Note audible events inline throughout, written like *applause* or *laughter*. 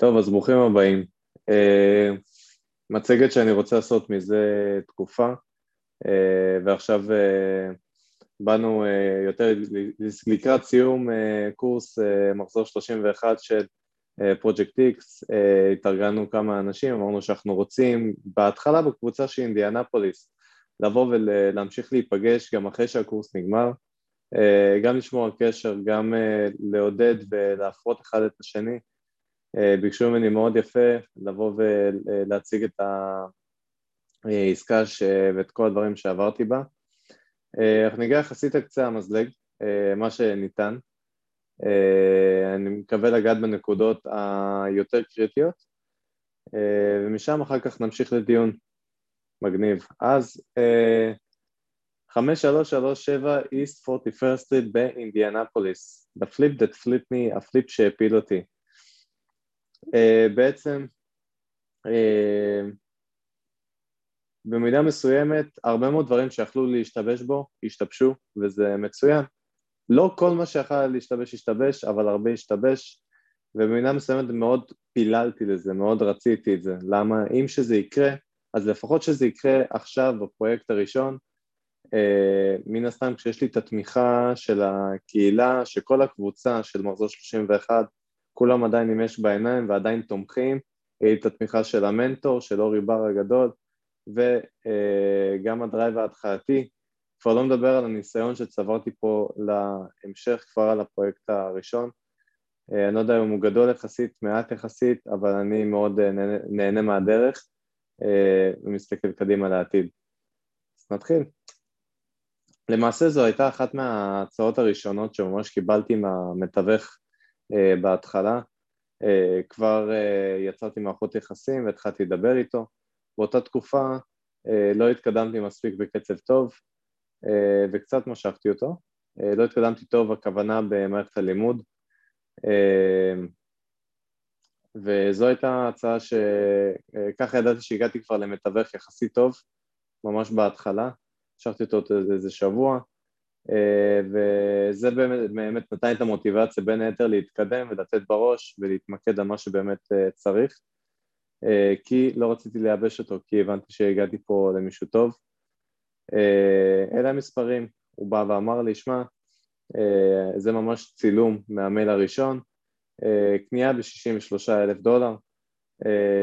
טוב, אז ברוכים הבאים. Uh, מצגת שאני רוצה לעשות מזה תקופה, uh, ועכשיו uh, באנו uh, יותר לקראת סיום uh, קורס uh, מחזור 31 של פרויקט uh, X, uh, התארגנו כמה אנשים, אמרנו שאנחנו רוצים בהתחלה בקבוצה של אינדיאנפוליס לבוא ולהמשיך להיפגש גם אחרי שהקורס נגמר, uh, גם לשמור על קשר, גם uh, לעודד ולהפרות אחד את השני, ביקשו ממני מאוד יפה לבוא ולהציג את העסקה. ואת כל הדברים שעברתי בה. אה, אנחנו ניגע יחסית על קצה המזלג, אה, מה שניתן. אני מקווה לגעת בנקודות היותר קריטיות, ומשם אחר כך נמשיך לדיון. מגניב. אז 5337 East 41st Street באינדיאנפוליס. The flip that flipped me, הפליפ שהפיל אותי. Uh, בעצם uh, במידה מסוימת הרבה מאוד דברים שיכלו להשתבש בו השתבשו וזה מצוין. לא כל מה שיכול להשתבש השתבש, אבל הרבה השתבש ובמידה מסוימת מאוד פיללתי לזה, מאוד רציתי את זה. למה? אם שזה יקרה, אז לפחות שזה יקרה עכשיו בפרויקט הראשון, uh, מן הסתם כשיש לי את התמיכה של הקהילה, שכל הקבוצה של מחזור 31 כולם עדיין עם אש בעיניים ועדיין תומכים, את התמיכה של המנטור, של אורי בר הגדול, וגם הדרייב ההתחלתי, כבר לא מדבר על הניסיון שצברתי פה להמשך כבר על הפרויקט הראשון. אני לא יודע אם הוא גדול יחסית, מעט יחסית, אבל אני מאוד נהנה, נהנה מהדרך ומסתכל קדימה לעתיד. אז נתחיל. למעשה זו הייתה אחת מההצעות הראשונות שממש קיבלתי מהמתווך אה, בהתחלה, אה, כבר אה, יצרתי מערכות יחסים והתחלתי לדבר איתו. באותה תקופה לא התקדמתי מספיק בקצב טוב וקצת משכתי אותו. לא התקדמתי טוב, הכוונה במערכת הלימוד. וזו הייתה הצעה שככה ידעתי שהגעתי כבר למתווך יחסית טוב, ממש בהתחלה, המשכתי אותו איזה שבוע, וזה באמת, באמת נתן לי את המוטיבציה בין היתר להתקדם ולתת בראש ולהתמקד על מה שבאמת אה, צריך. אה, כי לא רציתי לייבש אותו כי הבנתי שהגעתי פה למישהו טוב. אלה המספרים, הוא בא ואמר לי, שמע, זה ממש צילום מהמייל הראשון, קנייה ב-63 אלף דולר,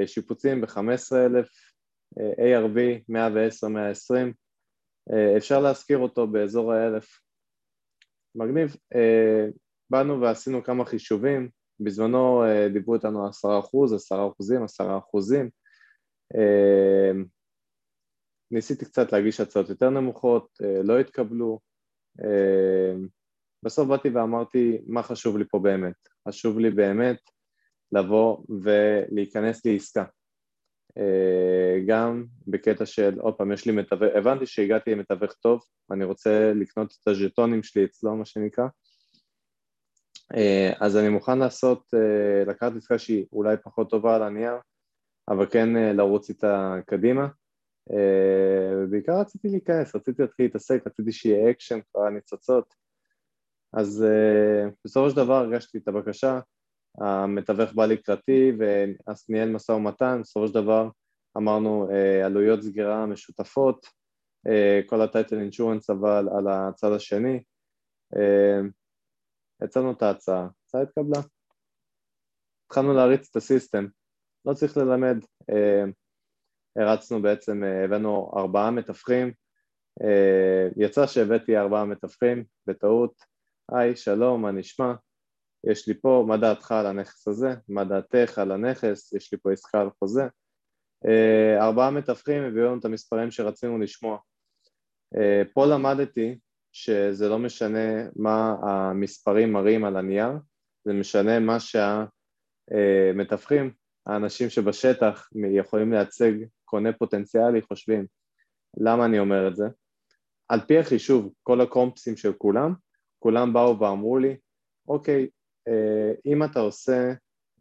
שיפוצים ב-15 אלף, ARV 110-120 אה, אפשר להזכיר אותו באזור האלף. מגניב. אה, באנו ועשינו כמה חישובים, בזמנו אה, דיברו איתנו עשרה אחוז, עשרה אחוזים, עשרה אחוזים. ניסיתי קצת להגיש הצעות יותר נמוכות, לא התקבלו. בסוף באתי ואמרתי מה חשוב לי פה באמת. חשוב לי באמת לבוא ולהיכנס לעסקה. אה, גם בקטע של, עוד פעם, יש לי מתווך, הבנתי שהגעתי עם מתווך טוב, אני רוצה לקנות את הז'טונים שלי אצלו, מה שנקרא, אה, אז אני מוכן לעשות, אה, לקחת עסקה שהיא אולי פחות טובה על הנייר, אבל כן לרוץ איתה קדימה, ובעיקר רציתי להיכנס, רציתי להתחיל להתעסק, רציתי שיהיה אקשן, כבר ניצוצות, אז בסופו של דבר הרגשתי את הבקשה, המתווך בא לקראתי ואז ניהל משא ומתן, בסופו של דבר אמרנו אה, עלויות סגירה משותפות, אה, כל הטייטל אינשורנס אבל על הצד השני, אה, הצענו את ההצעה, ההצעה התקבלה, התחלנו להריץ את הסיסטם, לא צריך ללמד, הרצנו בעצם, הבאנו ארבעה מתווכים, יצא שהבאתי ארבעה מתווכים בטעות, היי שלום מה נשמע, יש לי פה מה דעתך על הנכס הזה, מה דעתך על הנכס, יש לי פה עסקה על חוזה. אה, ארבעה מתווכים הביאו לנו את המספרים שרצינו לשמוע. אה, פה למדתי שזה לא משנה מה המספרים מראים על הנייר, זה משנה מה שהמתווכים, האנשים שבשטח יכולים לייצג קונה פוטנציאלי חושבים. למה אני אומר את זה? על פי החישוב, כל הקומפסים של כולם, כולם באו ואמרו לי, אוקיי, אם אתה עושה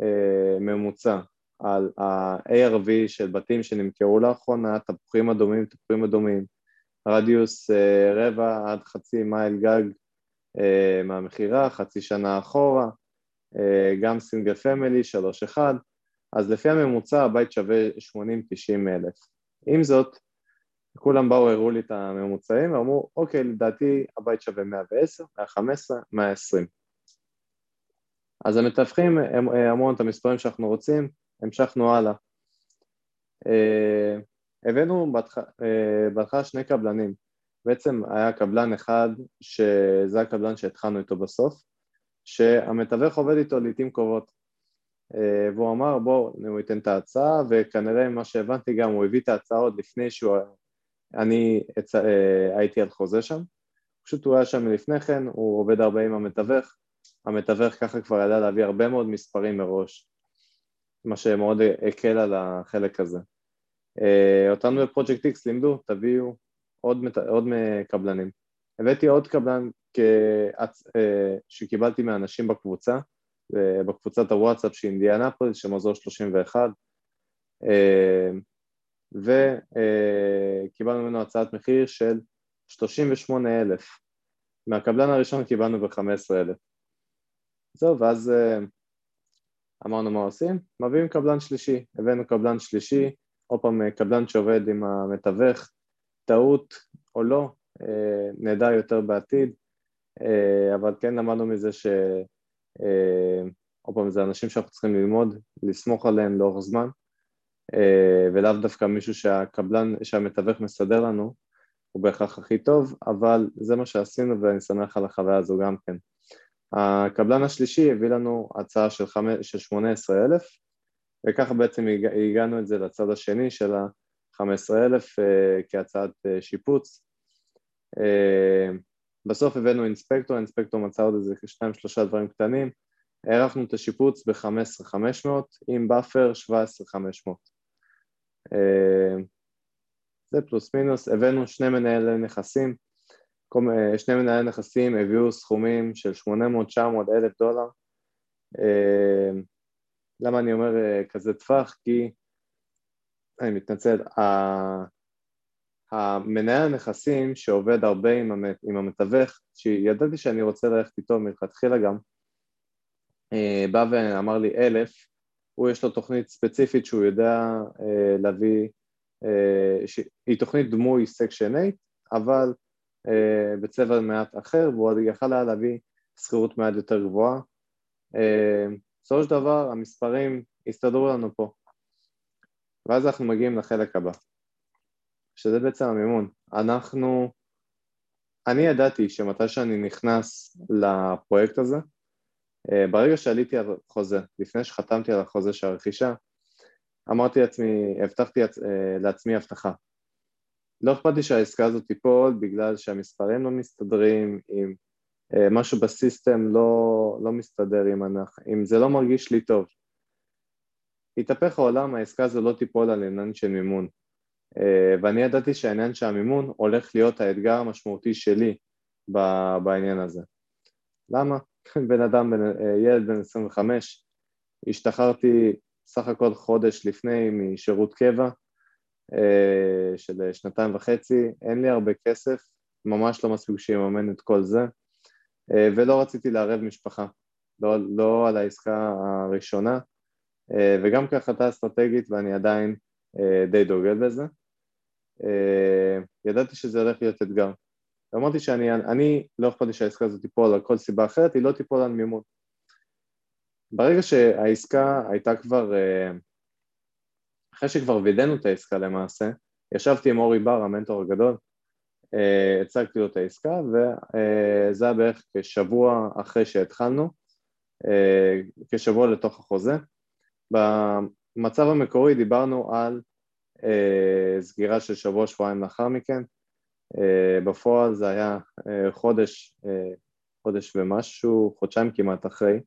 אה, ממוצע על ה-ARV של בתים שנמכרו לאחרונה, תפוחים אדומים, תפוחים אדומים, רדיוס אה, רבע עד חצי מייל גג מהמכירה, חצי שנה אחורה, גם סינגל פמילי, שלוש אחד, אז לפי הממוצע הבית שווה 80-90 אלף. עם זאת, כולם באו, הראו לי את הממוצעים ואמרו, אוקיי, לדעתי הבית שווה 110, 115, 120. אז המתווכים אמרו את המספרים שאנחנו רוצים, המשכנו הלאה. אה, הבאנו אה, בהתחלה שני קבלנים, בעצם היה קבלן אחד שזה הקבלן שהתחלנו איתו בסוף, שהמתווך עובד איתו לעיתים קרובות אה, והוא אמר בואו הוא ייתן את ההצעה וכנראה מה שהבנתי גם הוא הביא את ההצעה עוד לפני שהוא אני. הייתי על חוזה שם פשוט הוא היה שם לפני כן, הוא עובד הרבה עם המתווך המתווך ככה כבר ידע להביא הרבה מאוד מספרים מראש מה שמאוד הקל על החלק הזה אה, אותנו בפרויקט X לימדו, תביאו עוד, עוד קבלנים. הבאתי עוד קבלן כעצ... אה, שקיבלתי מאנשים בקבוצה, אה, בקבוצת הוואטסאפ של אינדיאנפוליס, של מזור 31, וקיבלנו ממנו הצעת מחיר של 38,000. מהקבלן הראשון קיבלנו ב-15,000. זהו, ואז אמרנו מה עושים? מביאים קבלן שלישי. הבאנו קבלן שלישי, עוד פעם קבלן שעובד עם המתווך, טעות או לא, אה, נדע יותר בעתיד, אה, אבל כן למדנו מזה ש... אה, עוד פעם, זה אנשים שאנחנו צריכים ללמוד, לסמוך עליהם לאורך זמן, ולאו דווקא מישהו שהקבלן, שהמתווך מסדר לנו, הוא בהכרח הכי טוב, אבל זה מה שעשינו ואני שמח על החוויה הזו גם כן. הקבלן השלישי הביא לנו הצעה של, 5, של 18,000 וככה בעצם הגענו את זה לצד השני של ה-15,000 אה, כהצעת אה, שיפוץ. אה, בסוף הבאנו inspector, inspector מצא עוד איזה שניים שלושה דברים קטנים, הערכנו את השיפוץ ב-15,500 עם buffer 17,500. זה פלוס מינוס, הבאנו שני מנהלי נכסים, שני מנהלי נכסים הביאו סכומים של 800, 900, אלף דולר, למה אני אומר אה, כזה טווח? כי, אני מתנצל, המנהל הנכסים שעובד הרבה עם המתווך, שידעתי שאני רוצה ללכת איתו מלכתחילה גם, אה, בא ואמר לי אלף, הוא יש לו תוכנית ספציפית שהוא יודע אה, להביא, היא תוכנית דמוי סקשן 8, אבל בצבע מעט אחר, והוא עוד יכל היה להביא שכירות מעט יותר גבוהה. בסופו של דבר המספרים הסתדרו לנו פה. ואז אנחנו מגיעים לחלק הבא שזה בעצם המימון. אנחנו, אני ידעתי שמתי שאני נכנס לפרויקט הזה אה, ברגע שעליתי על חוזה, לפני שחתמתי על החוזה של הרכישה אמרתי לעצמי, הבטחתי אה, לעצמי הבטחה לא אכפת לי שהעסקה הזאת תיפול בגלל שהמספרים לא מסתדרים עם אה, משהו בסיסטם לא, לא מסתדר עם הנח, אם זה לא מרגיש לי טוב. יתהפך העולם, העסקה הזו לא תיפול על עניין של מימון. אה, ואני ידעתי שהעניין של המימון הולך להיות האתגר המשמעותי שלי בעניין הזה. למה? *laughs* בן אדם, אה, ילד בן 25, השתחררתי סך הכל חודש לפני משירות קבע של שנתיים וחצי, אין לי הרבה כסף, ממש לא מספיק שיממן את כל זה. אה, ולא רציתי לערב משפחה, לא, לא על העסקה הראשונה אה, וגם כהחלטה אסטרטגית ואני עדיין אה, די דוגל בזה ידעתי שזה הולך להיות אתגר אמרתי שאני אני, לא אכפת לי שהעסקה הזאת תיפול על כל סיבה אחרת, היא לא תיפול על מימון ברגע שהעסקה הייתה כבר, אחרי שכבר וידאנו את העסקה למעשה, ישבתי עם אורי בר, המנטור הגדול, אה, הצגתי לו את העסקה וזה היה בערך כשבוע אחרי שהתחלנו, אה, כשבוע לתוך החוזה. במצב המקורי דיברנו על אה, סגירה של שבוע שבועיים לאחר מכן, בפועל זה היה חודש, חודש ומשהו, חודשיים כמעט אחרי,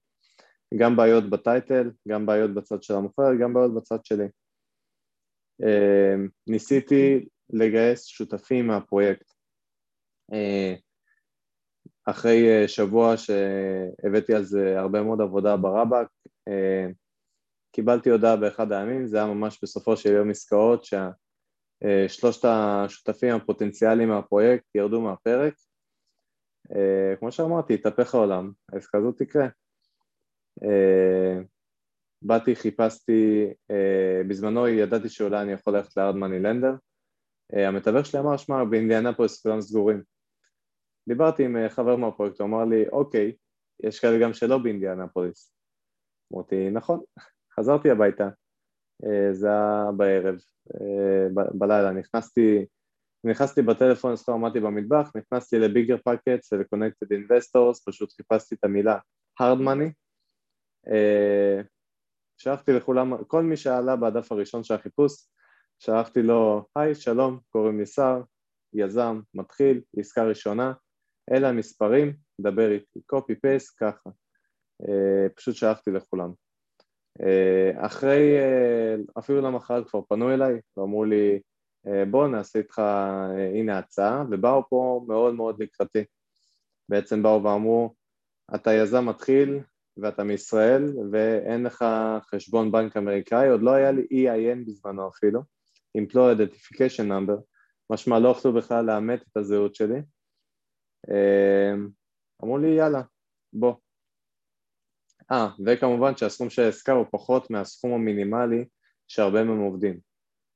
גם בעיות בטייטל, גם בעיות בצד של המוכר, גם בעיות בצד שלי. ניסיתי לגייס שותפים מהפרויקט. אה, אחרי אה, שבוע שהבאתי על זה הרבה מאוד עבודה ברבאק, אה, קיבלתי הודעה באחד הימים, זה היה ממש בסופו של יום עסקאות ששלושת השותפים הפוטנציאליים מהפרויקט ירדו מהפרק. כמו שאמרתי, התהפך העולם, העסקה הזאת תקרה. באתי, חיפשתי, אה, בזמנו ידעתי שאולי אני יכול ללכת ל hard money lender, המתווך שלי אמר, שמע, באינדיאנפוליס כולם סגורים. דיברתי עם אה, חבר מהפרויקט, הוא אמר לי, אוקיי, יש כאלה גם שלא באינדיאנפוליס. אמרתי, נכון, *laughs* חזרתי הביתה, אה, זה היה בערב, אה, בלילה, נכנסתי, נכנסתי בטלפון, אז עמדתי במטבח, נכנסתי ל BiggerPockets ול-Connected פשוט חיפשתי את המילה hard money, שלחתי לכולם, כל מי שעלה בדף הראשון של החיפוש, שלחתי לו, היי, שלום, קוראים לי שר, יזם, מתחיל, עסקה ראשונה, אלה המספרים, דבר איתי, copy paste ככה, uh, פשוט שלחתי לכולם. Uh, אחרי, uh, אפילו למחרת כבר פנו אליי ואמרו לי בוא נעשה איתך, הנה הצעה, ובאו פה מאוד מאוד לקראתי. בעצם באו ואמרו, אתה יזם מתחיל ואתה מישראל ואין לך חשבון בנק אמריקאי, עוד לא היה לי EIN בזמנו אפילו, Employee Identification Number, משמע לא יכלו בכלל לאמת את הזהות שלי, אמ, אמרו לי יאללה, בוא. אה, וכמובן שהסכום של העסקה הוא פחות מהסכום המינימלי שהרבה מהם עובדים.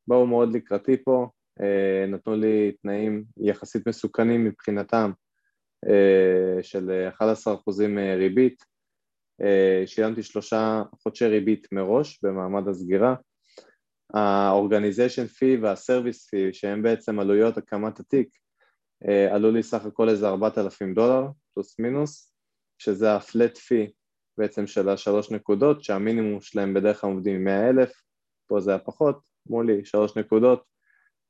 באו מאוד לקראתי פה, אה, נתנו לי תנאים יחסית מסוכנים מבחינתם אה, של 11% אה, ריבית, שילמתי שלושה חודשי ריבית מראש במעמד הסגירה, ה-Organization fee וה-Service fee שהם בעצם עלויות הקמת התיק אה, עלו לי סך הכל איזה 4,000 דולר, פלוס מינוס, שזה הפלט פי בעצם של השלוש נקודות, שהמינימום שלהם בדרך כלל עומדים עם 100,000, פה זה היה פחות, מולי שלוש נקודות,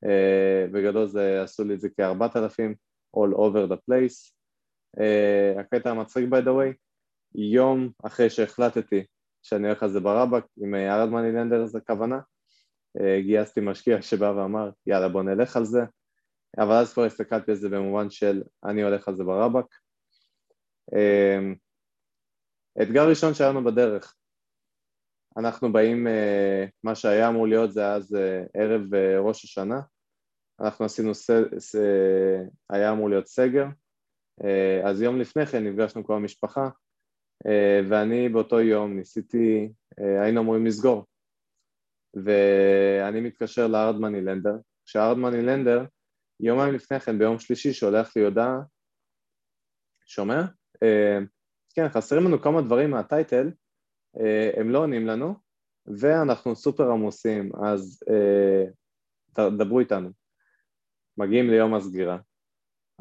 אה, בגדול זה עשו לי את זה כ-4,000, all over the place. אה, הקטע המצחיק by the way, יום אחרי שהחלטתי שאני הולך על זה ברבק, עם ארד מאני לנדר זה הכוונה, גייסתי משקיע שבא ואמר יאללה בוא נלך על זה, אבל אז כבר הסתכלתי על זה במובן של אני הולך על זה ברבק. אמ, אתגר ראשון שהיה בדרך, אנחנו באים, אה, מה שהיה אמור להיות זה אז אה, ערב אה, ראש השנה, אנחנו עשינו, היה אמור להיות סגר, אז יום לפני כן נפגשנו כל המשפחה ואני באותו יום ניסיתי, היינו אמורים לסגור ואני מתקשר לארד מאני לנדר, כשהארד מאני לנדר יומיים לפני כן, ביום שלישי, שולח לי הודעה, שומע? Uh, כן, חסרים לנו כמה דברים מהטייטל, הם לא עונים לנו, ואנחנו סופר עמוסים, אז דברו איתנו. מגיעים ליום הסגירה.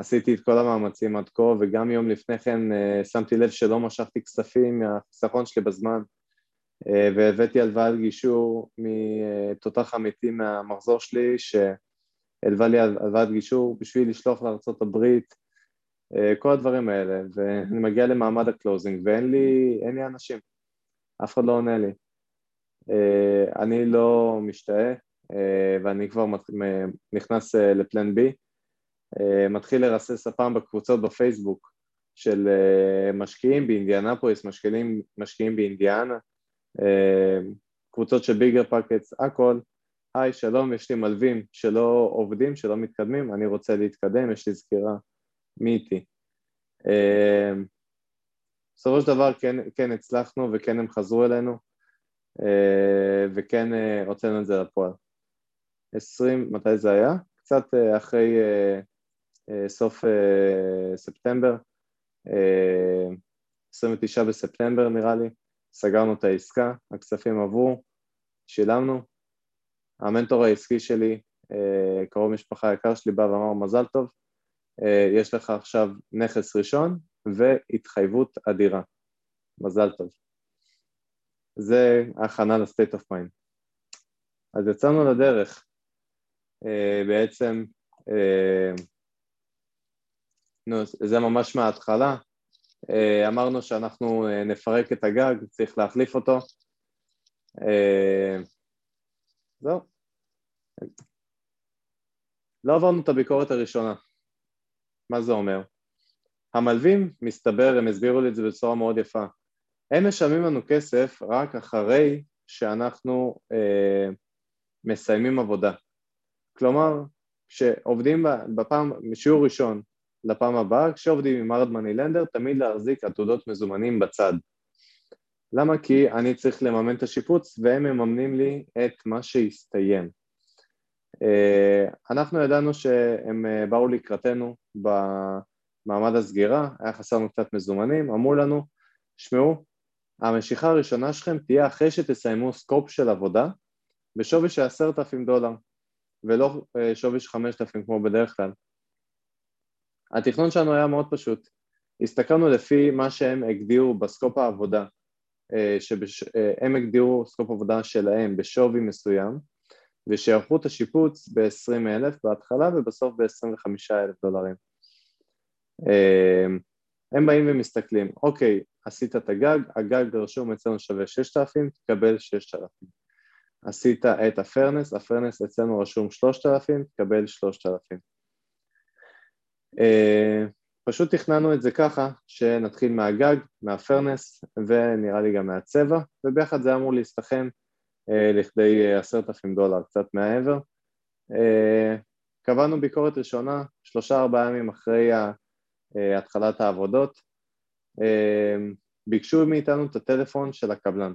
עשיתי את כל המאמצים עד כה, וגם יום לפני כן uh, שמתי לב שלא משכתי כספים מהחיסכון שלי בזמן, uh, והבאתי הלוואת גישור מתותח אמיתי מהמחזור שלי, ש... הלווה לי הלוואת גישור בשביל לשלוח לארה"ב, אה, כל הדברים האלה, ואני מגיע למעמד ה closing ואין לי, לי אנשים, אף אחד לא עונה לי. אה, אני לא משתהה אה, ואני כבר נכנס ל plan B, מתחיל לרסס הפעם בקבוצות בפייסבוק של משקיעים באינדיאנפוליס, משקיעים, משקיעים באינדיאנה, קבוצות של BiggerPockets, הכל, היי, שלום, יש לי מלווים שלא עובדים, שלא מתקדמים, אני רוצה להתקדם, יש לי סקירה, מי איתי? בסופו של דבר כן, כן הצלחנו וכן הם חזרו אלינו אה, וכן אה, הוצאנו את זה לפועל. עשרים, מתי זה היה? קצת אה, אחרי סוף ספטמבר, 29 בספטמבר נראה לי, סגרנו את העסקה, הכספים עברו, שילמנו, המנטור העסקי שלי, אה, קרוב משפחה יקר שלי, בא ואמר מזל טוב, אה, יש לך עכשיו נכס ראשון והתחייבות אדירה, מזל טוב. זה ההכנה ל state of mind. אז יצאנו לדרך, אה, בעצם, זה ממש מההתחלה, אמרנו שאנחנו נפרק את הגג, צריך להחליף אותו, זהו. לא עברנו את הביקורת הראשונה. מה זה אומר? המלווים, מסתבר, הם הסבירו לי את זה בצורה מאוד יפה. הם משלמים לנו כסף רק אחרי שאנחנו אה, מסיימים עבודה. כלומר, כשעובדים בפעם, משיעור ראשון לפעם הבאה, כשעובדים עם ארד מאני לנדר, תמיד להחזיק עתודות מזומנים בצד. למה? כי אני צריך לממן את השיפוץ והם מממנים לי את מה שהסתיים. אה, אנחנו ידענו שהם אה, באו לקראתנו במעמד הסגירה, היה חסר לנו קצת מזומנים, אמרו לנו, שמעו, המשיכה הראשונה שלכם תהיה אחרי שתסיימו סקופ של עבודה בשווי של עשרת אלפים דולר ולא אה, שווי של חמשת אלפים כמו בדרך כלל. התכנון שלנו היה מאוד פשוט, הסתכלנו לפי מה שהם הגדירו בסקופ העבודה, שהם הגדירו סקופ עבודה שלהם בשווי מסוים ושערכו את השיפוץ ב-20 אלף בהתחלה ובסוף ב-25 אלף דולרים. אמ, הם באים ומסתכלים, אוקיי, עשית את הגג, הגג רשום אצלנו שווה 6,000, תקבל 6,000. עשית את הפרנס, הפרנס אצלנו רשום 3,000, תקבל 3,000. אמ, פשוט תכננו את זה ככה, שנתחיל מהגג, מהפרנס ונראה לי גם מהצבע, וביחד זה אמור להסתכם אה, לכדי אה, עשרת אלפים דולר, קצת מעבר. אה, קבענו ביקורת ראשונה שלושה ארבעה ימים אחרי התחלת העבודות, ביקשו מאיתנו את הטלפון של הקבלן.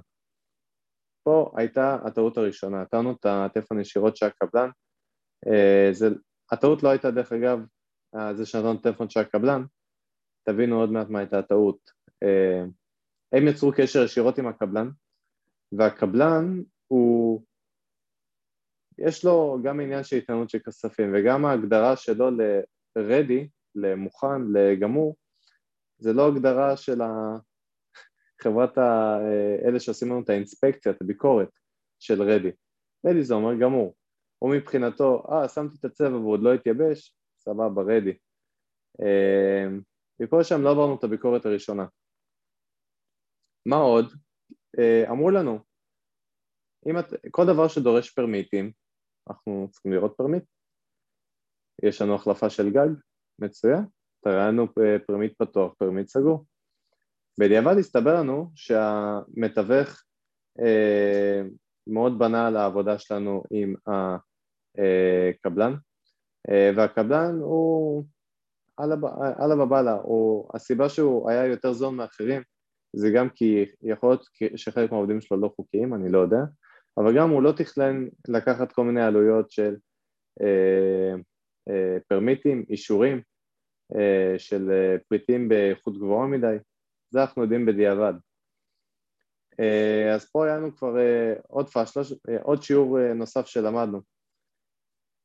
פה הייתה הטעות הראשונה, נתנו את הטלפון ישירות של הקבלן, זה, הטעות לא הייתה דרך אגב זה שנתנו את הטלפון של הקבלן, תבינו עוד מעט מה הייתה הטעות. הם יצרו קשר ישירות עם הקבלן, והקבלן הוא, יש לו גם עניין של התנהלות של כספים וגם ההגדרה שלו ל-ready, למוכן, לגמור, זה לא הגדרה של חברת ה... אלה שעושים לנו את האינספקציה, את הביקורת של ready. ready זה אומר גמור. הוא מבחינתו, אה, שמתי את הצבע והוא עוד לא התייבש, סבבה, ready. ופה שם לא עברנו את הביקורת הראשונה. מה עוד? אה, אמרו לנו, אם את, כל דבר שדורש פרמיטים, אנחנו צריכים לראות permit. יש לנו החלפה של גג, מצוין, תראינו permit פתוח, permit סגור. בדיעבד הסתבר לנו שהמתווך אה, מאוד בנה על העבודה שלנו עם הקבלן, אה, והקבלן הוא על באב אללה, הסיבה שהוא היה יותר זול מאחרים זה גם כי יכול להיות שחלק מהעובדים שלו לא חוקיים, אני לא יודע, אבל גם הוא לא תכנן לקחת כל מיני עלויות של אה, אה, פרמיטים, אישורים אה, של אה, פריטים באיכות גבוהה מדי, זה אנחנו יודעים בדיעבד. אה, אז פה היה לנו כבר אה, עוד פאשלה, אה, עוד שיעור אה, נוסף שלמדנו.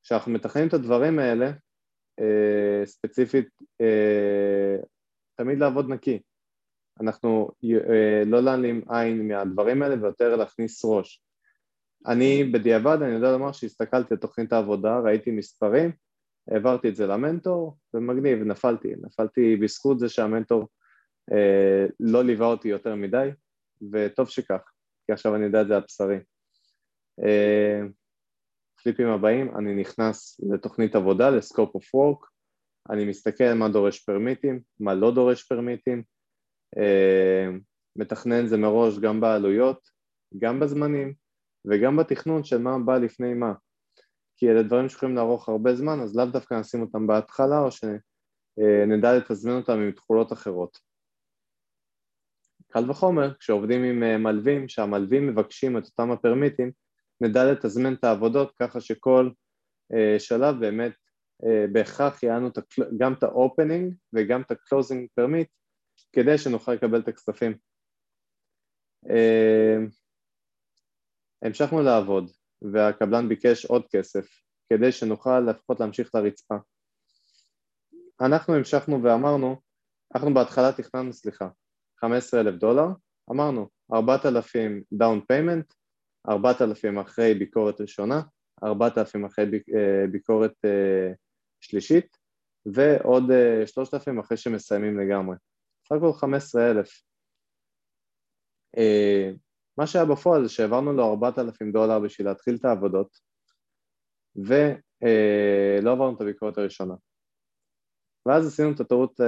כשאנחנו מתכננים את הדברים האלה, אה, ספציפית, אה, תמיד לעבוד נקי. אנחנו אה, לא להעלים עין מהדברים האלה ויותר להכניס ראש. אני בדיעבד, אני יודע לומר שהסתכלתי על תוכנית העבודה, ראיתי מספרים, העברתי את זה למנטור, ומגניב, נפלתי, נפלתי בזכות זה שהמנטור אה, לא ליווה אותי יותר מדי, וטוב שכך, כי עכשיו אני יודע את זה על בשרי. אה, קליפים הבאים, אני נכנס לתוכנית עבודה, לסקופ אוף וורק, אני מסתכל מה דורש פרמיטים, מה לא דורש פרמיטים, אה, מתכנן זה מראש גם בעלויות, גם בזמנים, וגם בתכנון של מה בא לפני מה. כי אלה דברים שיכולים לערוך הרבה זמן, אז לאו דווקא נשים אותם בהתחלה, או שנדע לתזמן אותם עם תכולות אחרות. קל וחומר, כשעובדים עם אה, מלווים, שהמלווים מבקשים את אותם הפרמיטים, נדע לתזמן את העבודות ככה שכל אה, שלב באמת אה, בהכרח יהיה לנו גם את ה-opening וגם את ה-closing permit כדי שנוכל לקבל את הכספים. המשכנו לעבוד והקבלן ביקש עוד כסף כדי שנוכל לפחות להמשיך לרצפה. אנחנו המשכנו ואמרנו, אנחנו בהתחלה תכננו, סליחה, 15 אלף דולר, אמרנו 4,000 down payment, 4,000 אחרי ביקורת ראשונה, 4,000 אחרי אה, ביקורת אה, שלישית ועוד 3,000 אה, אחרי שמסיימים לגמרי. סך הכל 15,000. מה שהיה בפועל זה שהעברנו לו 4,000 דולר בשביל להתחיל את העבודות ולא עברנו את הביקורת הראשונה. ואז עשינו את הטעות,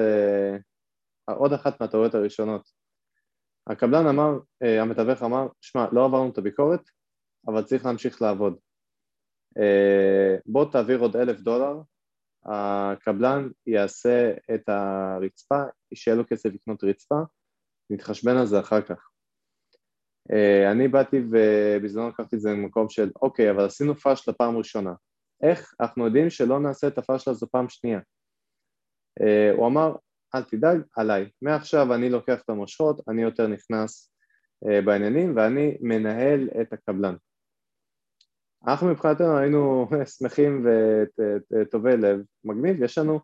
עוד אחת מהטעויות הראשונות. הקבלן אמר, אה, המתווך אמר, שמע, לא עברנו את הביקורת, אבל צריך להמשיך לעבוד. אה, בוא תעביר עוד אלף דולר, הקבלן יעשה את הרצפה, שיהיה לו כסף לקנות רצפה, נתחשבן על זה אחר כך. אה, אני באתי ובזמנו לקחתי את זה למקום של אוקיי, אבל עשינו פאשלה פעם ראשונה. איך אנחנו יודעים שלא נעשה את הפאשלה הזו פעם שנייה? אה, הוא אמר, אל תדאג, עליי. מעכשיו אני לוקח את המושכות, אני יותר נכנס אה, בעניינים ואני מנהל את הקבלן. אנחנו מבחינתנו היינו *laughs* שמחים וטובי לב, מגניב, יש לנו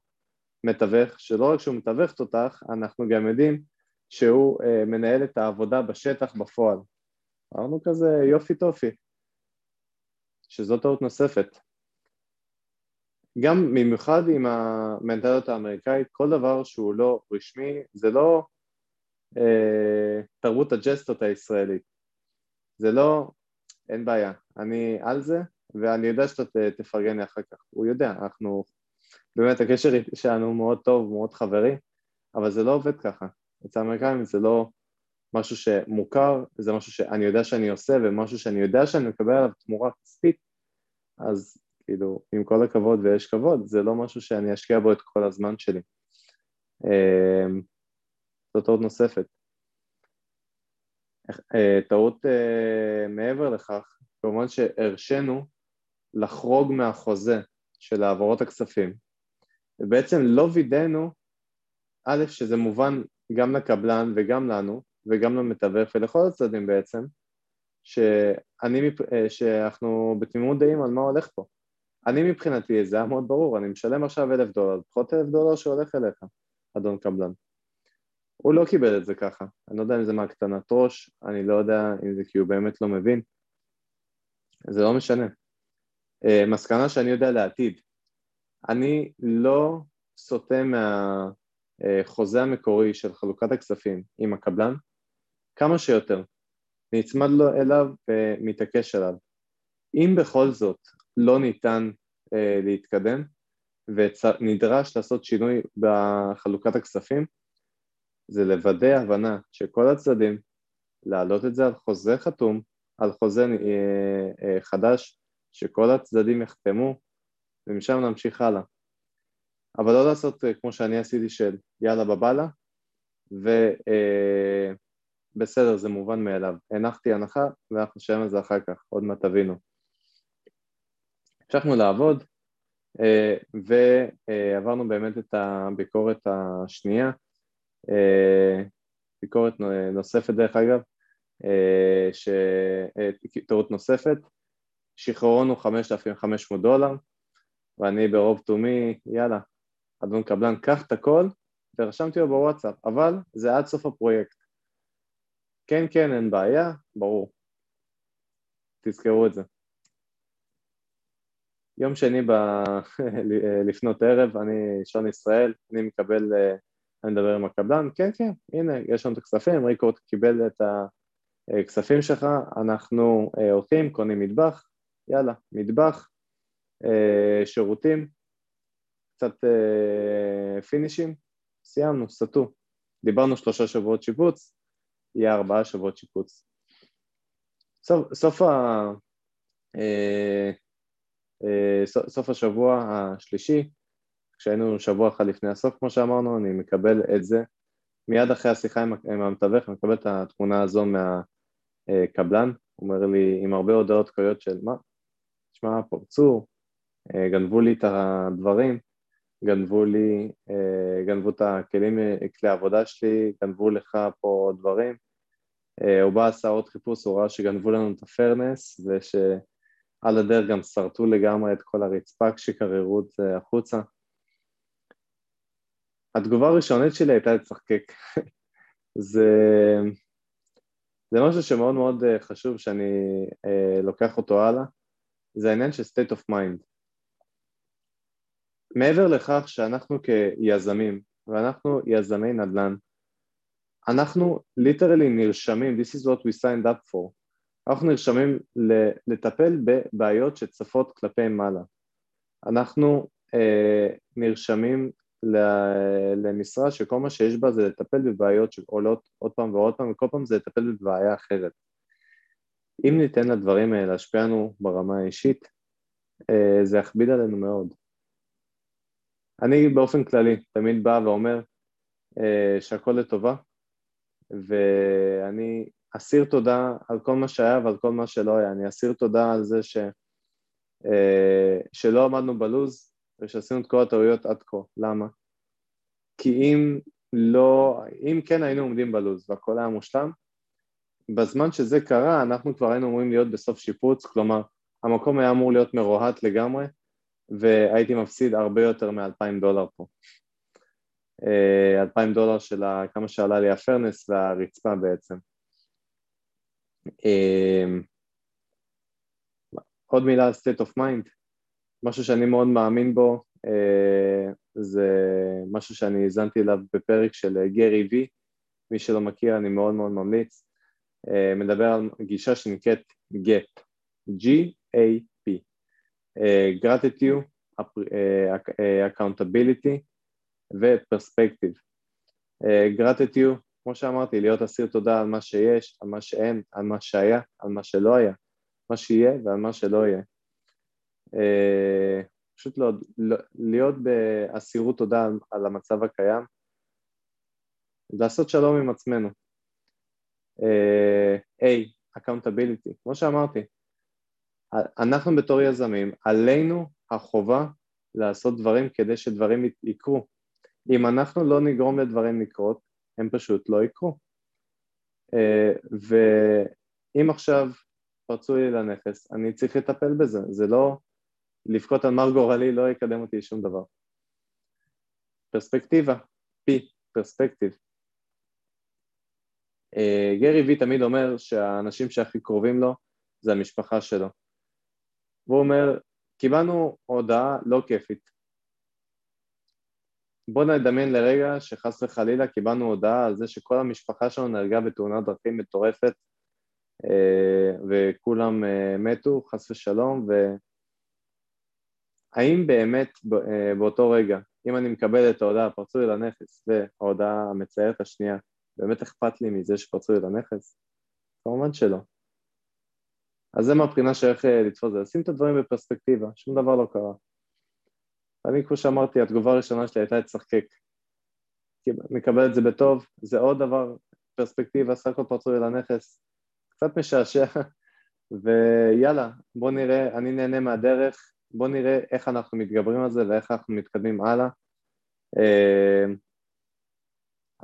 מתווך, שלא רק שהוא מתווך אותך, אנחנו גם יודעים שהוא אה, מנהל את העבודה בשטח בפועל. אמרנו כזה יופי טופי, שזו טעות נוספת. גם במיוחד עם המנטליות האמריקאית, כל דבר שהוא לא רשמי, זה לא אה, תרבות הג'סטות הישראלית. זה לא, אין בעיה, אני על זה, ואני יודע שאתה תפרגן לי אחר כך. הוא יודע, אנחנו, באמת הקשר שלנו מאוד טוב, מאוד חברי, אבל זה לא עובד ככה. אצל האמריקאים זה לא משהו שמוכר, זה משהו שאני יודע שאני עושה ומשהו שאני יודע שאני מקבל עליו תמורה כספית, אז כאילו, עם כל הכבוד ויש כבוד, זה לא משהו שאני אשקיע בו את כל הזמן שלי. אמ, זו טעות נוספת. אה, טעות אה, מעבר לכך, כמובן שהרשינו לחרוג מהחוזה של העברות הכספים, ובעצם לא וידאנו, א', שזה מובן גם לקבלן וגם לנו, וגם למתווך ולכל הצדדים בעצם, שאני, אה, שאנחנו בתמימות דעים על מה הולך פה. אני מבחינתי, זה היה מאוד ברור, אני משלם עכשיו אלף דולר, פחות אלף דולר שהולך אליך, אדון קבלן. הוא לא קיבל את זה ככה, אני לא יודע אם זה מהקטנת ראש, אני לא יודע אם זה כי הוא באמת לא מבין, זה לא משנה. Uh, מסקנה שאני יודע לעתיד, אני לא סוטה מהחוזה המקורי של חלוקת הכספים עם הקבלן כמה שיותר, נצמד לו אליו ומתעקש עליו. אם בכל זאת לא ניתן uh, להתקדם ונדרש לעשות שינוי בחלוקת הכספים, זה לוודא הבנה של כל הצדדים, להעלות את זה על חוזה חתום, על חוזה אה, אה, חדש, שכל הצדדים יחתמו, ומשם נמשיך הלאה. אבל לא לעשות אה, כמו שאני עשיתי של יאללה בבאללה, ובסדר, זה מובן מאליו. הנחתי הנחה ואנחנו נשלם על זה אחר כך, עוד מעט תבינו. המשכנו לעבוד ועברנו באמת את הביקורת השנייה אה, ביקורת נוספת דרך אגב, אה, ש... אה, טעות נוספת, שחררון הוא 5,500 דולר ואני ברוב תומי, יאללה, אדון קבלן, קח את הכל ורשמתי לו בוואטסאפ, אבל זה עד סוף הפרויקט. כן, כן, אין בעיה, ברור. תזכרו את זה. יום שני ב... *laughs* לפנות ערב, אני שעון ישראל, אני מקבל אני מדבר עם הקבלן, כן כן, הנה יש לנו את הכספים, ריקורד קיבל את הכספים שלך, אנחנו אה, הולכים, קונים מטבח, יאללה, מטבח, אה, שירותים, קצת אה, פינישים, סיימנו, סטו. דיברנו שלושה שבועות שיפוץ, יהיה ארבעה שבועות שיפוץ. סוף, סוף, ה, סוף השבוע השלישי כשהיינו שבוע אחד לפני הסוף, כמו שאמרנו, אני מקבל את זה. מיד אחרי השיחה עם, עם המתווך, אני מקבל את התמונה הזו מהקבלן, הוא אומר לי עם הרבה הודעות קוליות של מה, תשמע, פורצו, אה, גנבו לי את הדברים, גנבו לי, אה, גנבו את הכלים, כלי העבודה שלי, גנבו לך פה דברים. אה, הוא בא, עשה עוד חיפוש, הוא ראה שגנבו לנו את הפרנס, ושעל הדרך גם שרטו לגמרי את כל הרצפה כשקררו את זה החוצה. התגובה הראשונית שלי הייתה לצחקק. *laughs* זה, זה משהו שמאוד מאוד אה, חשוב שאני אה, לוקח אותו הלאה, זה העניין של state of mind. מעבר לכך שאנחנו כיזמים, ואנחנו יזמי נדל"ן, אנחנו ליטרלי נרשמים, this is what we signed up for, אנחנו נרשמים לטפל בבעיות שצפות כלפי מעלה. אנחנו אה, נרשמים למשרה שכל מה שיש בה זה לטפל בבעיות שעולות עוד פעם ועוד פעם, וכל פעם זה לטפל בבעיה אחרת. אם ניתן לדברים האלה להשפיע לנו ברמה האישית, אה, זה יכביד עלינו מאוד. אני באופן כללי תמיד בא ואומר אה, שהכל לטובה, ואני אסיר תודה על כל מה שהיה ועל כל מה שלא היה. אני אסיר תודה על זה ש, שלא עמדנו בלוז ושעשינו את כל הטעויות עד כה. למה? כי אם לא, אם כן היינו עומדים בלוז והכל היה מושלם, בזמן שזה קרה אנחנו כבר היינו אמורים להיות בסוף שיפוץ, כלומר המקום היה אמור להיות מרוהט לגמרי והייתי מפסיד הרבה יותר מ-2,000 דולר פה. 2,000 דולר של כמה שעלה לי הפרנס והרצפה בעצם. עוד מילה על state of mind, משהו שאני מאוד מאמין בו, זה משהו שאני האזנתי אליו בפרק של גרי וי, מי שלא מכיר אני מאוד מאוד ממליץ, מדבר על גישה שנקראת GAP, G-A-P, gratitude, accountability ופרספקטיב. גרטיטיו, כמו שאמרתי, להיות אסיר תודה על מה שיש, על מה שאין, על מה שהיה, על מה שלא היה, מה שיהיה ועל מה שלא יהיה. פשוט לא, לא, להיות באסירות תודה על, על המצב הקיים, לעשות שלום עם עצמנו. A, accountability, כמו שאמרתי, אנחנו בתור יזמים, עלינו החובה לעשות דברים כדי שדברים יקרו. אם אנחנו לא נגרום לדברים לקרות, הם פשוט לא יקרו. ואם עכשיו פרצו לי לנכס, אני צריך לטפל בזה, זה לא לבכות על מר גורלי לא יקדם אותי לשום דבר. פרספקטיבה, פי, פרספקטיב. גרי וי תמיד אומר שהאנשים שהכי קרובים לו זה המשפחה שלו. והוא אומר, קיבלנו הודעה לא כיפית. בוא נדמיין לרגע שחס וחלילה קיבלנו הודעה על זה שכל המשפחה שלנו נהרגה בתאונת דרכים מטורפת אה, וכולם אה, מתו, חס ושלום, והאם באמת אה, באותו רגע, אם אני מקבל את ההודעה, פרצו לי לנכס, וההודעה המציירת השנייה, באמת אכפת לי מזה שפרצו לי לנכס? כמובן שלא. אז זה מהבחינה של איך לתפוס זה, לשים את הדברים בפרספקטיבה, שום דבר לא קרה. אני, כמו שאמרתי, התגובה הראשונה שלי הייתה לצחקק. מקבל את זה בטוב, זה עוד דבר, פרספקטיבה, סך הכל פרצו לי לנכס, קצת משעשע, *laughs* ויאללה, בוא נראה, אני נהנה מהדרך, בוא נראה איך אנחנו מתגברים על זה ואיך אנחנו מתקדמים הלאה. אה,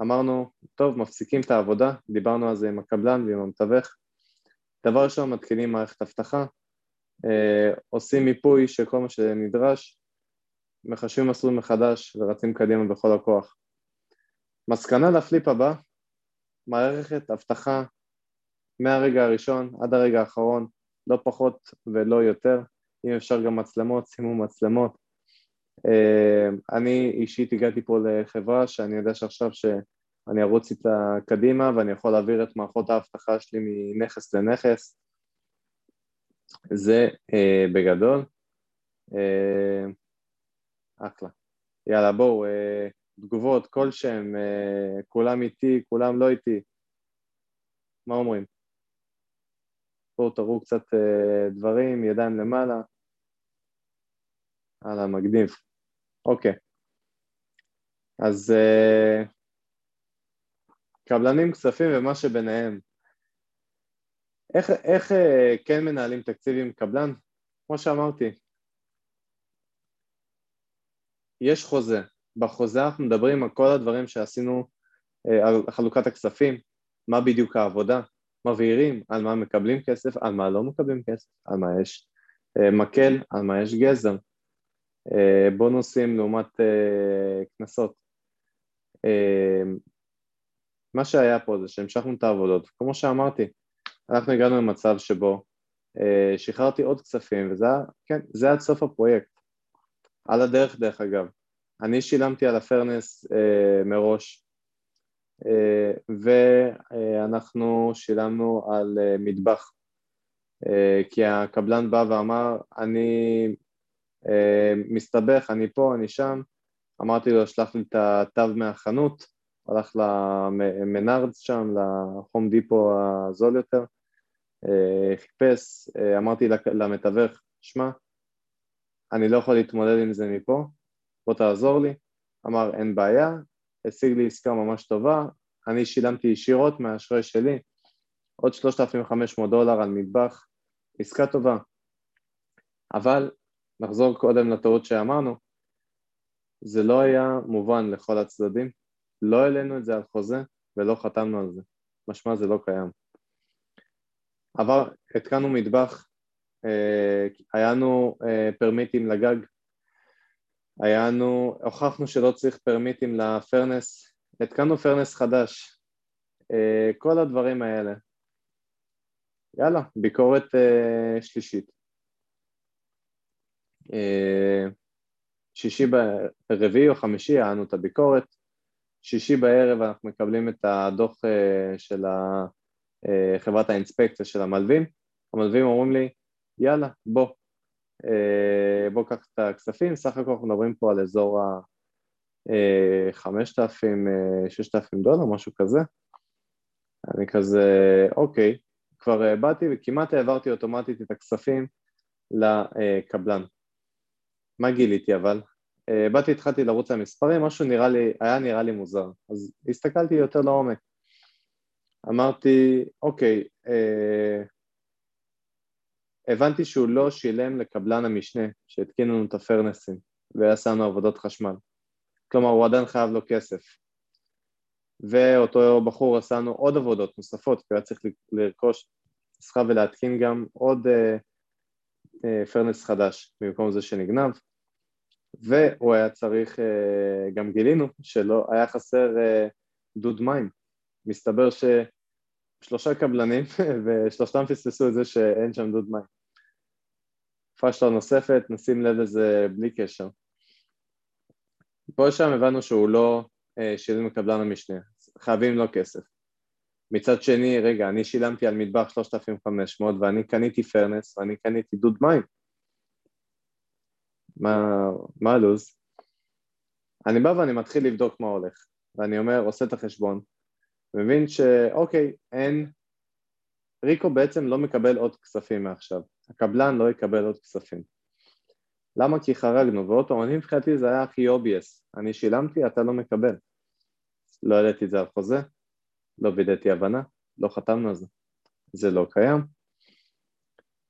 אמרנו, טוב, מפסיקים את העבודה, דיברנו על זה עם הקבלן ועם המתווך. דבר ראשון, מתקינים מערכת אבטחה, אה, עושים מיפוי של כל מה שנדרש, מחשבים מסלול מחדש ורצים קדימה בכל הכוח. מסקנה לפליפ הבא, מערכת אבטחה מהרגע הראשון עד הרגע האחרון, לא פחות ולא יותר, אם אפשר גם מצלמות, שימו מצלמות. אה, אני אישית הגעתי פה לחברה שאני יודע שעכשיו שאני ארוץ איתה קדימה ואני יכול להעביר את מערכות האבטחה שלי מנכס לנכס, זה uh, בגדול. אחלה. יאללה, בואו, אה, תגובות, כלשהם, אה, כולם איתי, כולם לא איתי. מה אומרים? בואו תראו קצת אה, דברים, ידיים למעלה. הלאה, מגניב. אוקיי. אז אה, קבלנים, כספים ומה שביניהם. איך, איך אה, כן מנהלים תקציב עם קבלן? כמו שאמרתי, יש חוזה, בחוזה אנחנו מדברים על כל הדברים שעשינו, אה, על חלוקת הכספים, מה בדיוק העבודה, מבהירים על מה מקבלים כסף, על מה לא מקבלים כסף, על מה יש אה, מקל, על מה יש גזר, אה, בונוסים לעומת קנסות. מה שהיה פה זה שהמשכנו את העבודות, כמו שאמרתי, אנחנו הגענו למצב שבו שחררתי עוד כספים וזה היה, כן, זה עד סוף הפרויקט. על הדרך דרך אגב, אני שילמתי על הפרנס אה, מראש. אה, ואנחנו שילמנו על אה, מטבח. אה, כי הקבלן בא ואמר אני אה, מסתבך, אני פה, אני שם, אמרתי לו שלח לי את התו מהחנות, הלך למנארדס שם, לחום דיפו הזול יותר, אה, חיפש, אה, אמרתי למתווך, שמע, אני לא יכול להתמודד עם זה מפה, בוא תעזור לי, אמר אין בעיה, השיג לי עסקה ממש טובה, אני שילמתי ישירות מהאשראי שלי, עוד 3,500 דולר על מטבח, עסקה טובה. אבל נחזור קודם לטעות שאמרנו, זה לא היה מובן לכל הצדדים, לא העלינו את זה על חוזה ולא חתמנו על זה, משמע זה לא קיים. אבל התקנו מטבח, היה לנו אה, פרמיטים לגג, היה לנו, הוכחנו שלא צריך פרמיטים לפרנס, התקנו פרנס חדש, אה, כל הדברים האלה. יאללה, ביקורת שלישית. שישי, רביעי או חמישי היה לנו את הביקורת, שישי בערב אנחנו מקבלים את הדוח של חברת האינספקציה של המלווים, המלווים אומרים לי, יאללה, בוא, אה, בוא קח את הכספים, סך הכל אנחנו מדברים פה על אזור ה-5,000-6,000 אה, דולר, משהו כזה. אני כזה, אוקיי, כבר אה, באתי וכמעט העברתי אוטומטית את הכספים לקבלן. מה גיליתי אבל? באתי, התחלתי לרוץ למספרים, משהו נראה לי, היה נראה לי מוזר, אז הסתכלתי יותר לעומק. אמרתי, אוקיי, הבנתי שהוא לא שילם לקבלן המשנה שהתקין לנו את הפרנסים ועשה לנו עבודות חשמל. כלומר, הוא עדיין חייב לו כסף. ואותו בחור עשה לנו עוד עבודות נוספות, כי הוא היה צריך לרכוש נוסחה ולהתקין גם עוד uh, uh, פרנס חדש במקום זה שנגנב. והוא היה צריך, uh, גם גילינו שלא, היה חסר uh, דוד מים. מסתבר ששלושה קבלנים *laughs* ושלושתם פספסו את זה שאין שם דוד מים. פשלה נוספת, נשים לב לזה בלי קשר. פה שם הבנו שהוא לא אה, שילם לקבלן המשנה, חייבים לו כסף. מצד שני, רגע, אני שילמתי על מטבח 3,500 ואני קניתי פרנס ואני קניתי דוד מים. מה, מה הלו"ז? אני בא ואני מתחיל לבדוק מה הולך, ואני אומר, עושה את החשבון, מבין שאוקיי, אין, ריקו בעצם לא מקבל עוד כספים מעכשיו. הקבלן לא יקבל עוד כספים. למה? כי חרגנו, ועוד פעם, אני מבחינתי זה היה הכי obvious, אני שילמתי, אתה לא מקבל. לא העליתי את זה על חוזה, לא וידאתי הבנה, לא חתמנו על זה, זה לא קיים.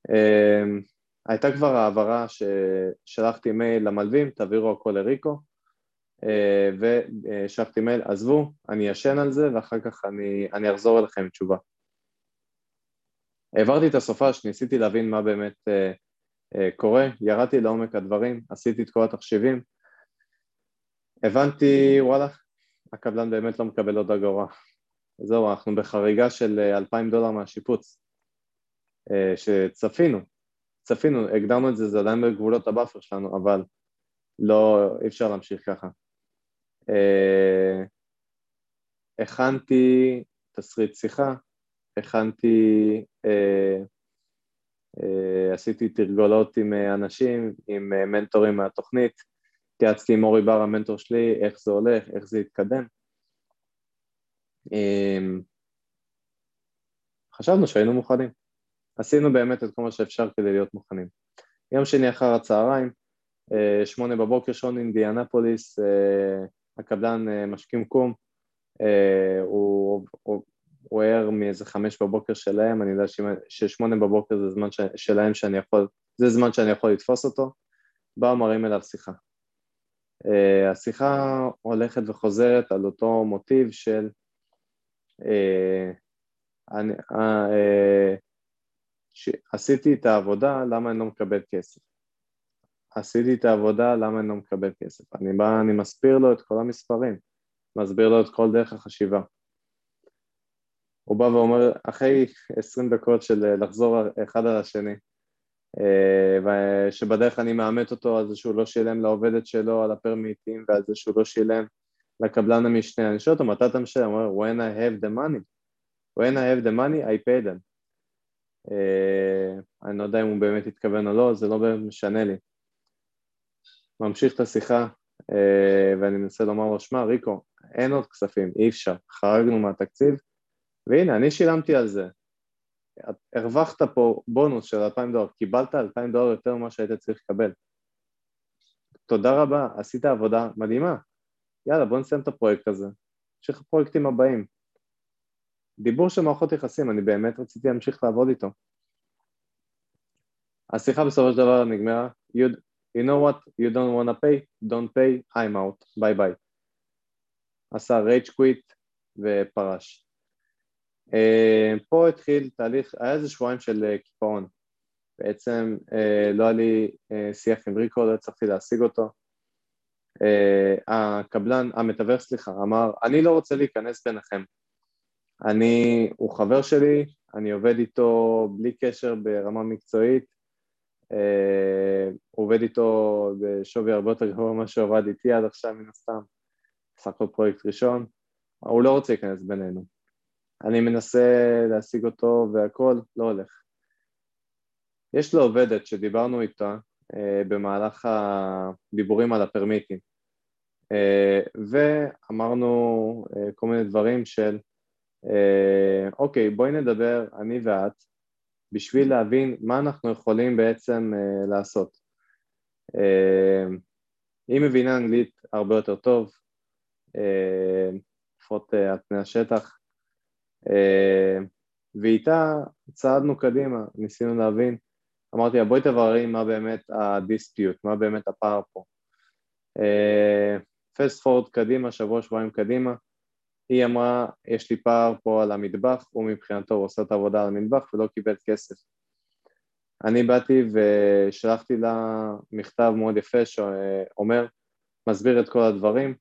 אמ, הייתה כבר העברה ששלחתי מייל למלווים, תעבירו הכל לריקו, אה, ושלחתי מייל, עזבו, אני ישן על זה ואחר כך אני, אני אחזור אליכם עם תשובה. העברתי את הסופש, ניסיתי להבין מה באמת אה, אה, קורה, ירדתי לעומק הדברים, עשיתי את כל התחשיבים, הבנתי, וואלה, הקבלן באמת לא מקבל עוד אגורה. זהו, אנחנו בחריגה של אה, אלפיים דולר מהשיפוץ, אה, שצפינו, צפינו, הגדרנו את זה, זה עדיין בגבולות ה buffer שלנו, אבל לא, אי אפשר להמשיך ככה. אה, הכנתי תסריט שיחה, הכנתי, אה, אה, עשיתי תרגולות עם אה, אנשים, עם אה, מנטורים מהתוכנית, התייעצתי עם אורי בר המנטור שלי, איך זה הולך, איך זה יתקדם. אה, חשבנו שהיינו מוכנים. עשינו באמת את כל מה שאפשר כדי להיות מוכנים. יום שני אחר הצהריים, אה, שמונה בבוקר, שעון אינדיאנפוליס, הקבלן משכים קום, הוא הוא ער מאיזה חמש בבוקר שלהם, אני יודע ששמונה בבוקר זה זמן ש... שלהם שאני יכול, זה זמן שאני יכול לתפוס אותו, באו מראים אליו שיחה. Uh, השיחה הולכת וחוזרת על אותו מוטיב של uh, אני, uh, uh, עשיתי את העבודה, למה אני לא מקבל כסף? עשיתי את העבודה, למה אני לא מקבל כסף? אני בא, אני מסביר לו את כל המספרים, מסביר לו את כל דרך החשיבה. הוא בא ואומר, אחרי עשרים דקות של אה, לחזור אחד על השני, אה, שבדרך אני מאמת אותו על זה שהוא לא שילם לעובדת שלו על הפרמיטים ועל זה שהוא לא שילם לקבלן המשנה, אני שואל אותו מתי אתה משלם? הוא אומר, when I have the money, when I have the money I pay them. Uh, אני לא יודע אם הוא באמת התכוון או לא, זה לא באמת משנה לי. ממשיך את השיחה uh, ואני מנסה לומר לו, שמע ריקו, אין עוד כספים, אי אפשר, חרגנו מהתקציב, והנה, אני שילמתי על זה. הרווחת פה בונוס של 2,000 דולר, קיבלת 2,000 דולר יותר ממה שהיית צריך לקבל. תודה רבה, עשית עבודה מדהימה. יאללה, בוא נסיים את הפרויקט הזה. יש לך פרויקטים הבאים. דיבור של מערכות יחסים, אני באמת רציתי להמשיך לעבוד איתו. השיחה בסופו של דבר נגמרה, you, you know what, you don't want to pay, don't pay, I'm out, bye bye. עשה rage quit ופרש. אה, פה התחיל תהליך, היה איזה שבועיים של אה, קיפאון. בעצם אה, לא היה לי שיח עם ריקו, לא הצלחתי להשיג אותו. הקבלן, המתווך סליחה, אמר, אני לא רוצה להיכנס ביניכם. אני, הוא חבר שלי, אני עובד איתו בלי קשר ברמה מקצועית, uh, עובד איתו בשווי הרבה יותר גבוה ממה שעבד איתי עד עכשיו מן הסתם, סך הכל פרויקט ראשון, הוא לא רוצה להיכנס בינינו. אני מנסה להשיג אותו והכל, לא הולך. יש לו עובדת שדיברנו איתה uh, במהלך הדיבורים על הפרמיטים, uh, ואמרנו uh, כל מיני דברים של uh, אוקיי, בואי נדבר, אני ואת, בשביל להבין מה אנחנו יכולים בעצם uh, לעשות. Uh, היא מבינה אנגלית הרבה יותר טוב, לפחות uh, uh, על פני השטח, ואיתה צעדנו קדימה, ניסינו להבין, אמרתי לה בואי תבררי מה באמת הדיספיוט, מה באמת הפער פה. פסט uh, פורד קדימה, שבוע שבועיים קדימה, היא אמרה, יש לי פער פה על המטבח, הוא מבחינתו עושה את העבודה על המטבח ולא קיבל כסף. אני באתי ושלחתי לה מכתב מאוד יפה שאומר, מסביר את כל הדברים,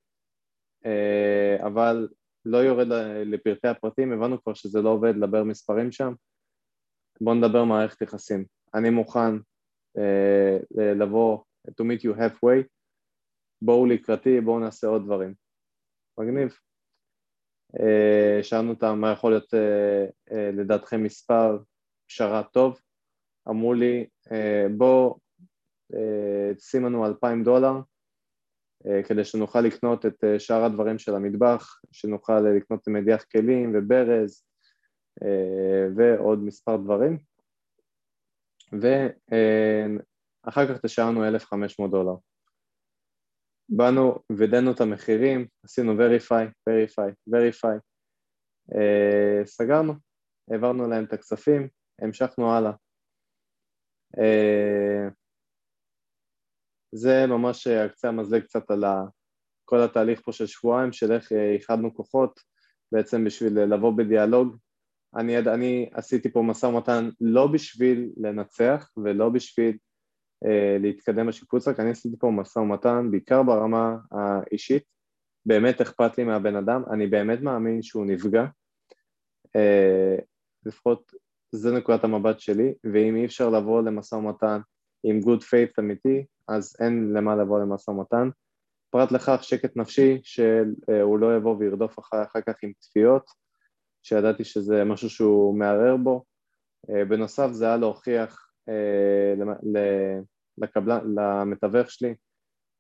אבל לא יורד לפרטי הפרטים, הבנו כבר שזה לא עובד, לדבר מספרים שם, בואו נדבר מערכת יחסים. אני מוכן לבוא to meet you halfway, בואו לקראתי, בואו נעשה עוד דברים. מגניב. אה, שאלנו אותם מה יכול להיות אה, אה, לדעתכם מספר פשרה טוב, אמרו לי בוא שים לנו אלפיים דולר כדי שנוכל לקנות את שאר הדברים של המטבח, שנוכל לקנות מדיח כלים וברז ועוד מספר דברים. ואחר כך תשארנו 1,500 דולר. באנו, וידאנו את המחירים, עשינו verify, verify, uh, סגרנו, העברנו להם את הכספים, המשכנו הלאה. זה ממש הקצה המזלג קצת על כל התהליך פה של שבועיים, של איך איחדנו כוחות בעצם בשביל לבוא בדיאלוג. אני, אני עשיתי פה משא ומתן לא בשביל לנצח ולא בשביל אה, להתקדם בשיפוץ, רק אני עשיתי פה משא ומתן, בעיקר ברמה האישית, באמת אכפת לי מהבן אדם, אני באמת מאמין שהוא נפגע, אה, לפחות זו נקודת המבט שלי, ואם אי אפשר לבוא למשא ומתן עם good faith אמיתי, אז אין למה לבוא למשא ומתן. פרט לכך שקט נפשי שהוא לא יבוא וירדוף אחר, אחר כך עם צפיות, שידעתי שזה משהו שהוא מערער בו. אה, בנוסף זה היה להוכיח לקבלן, למתווך שלי,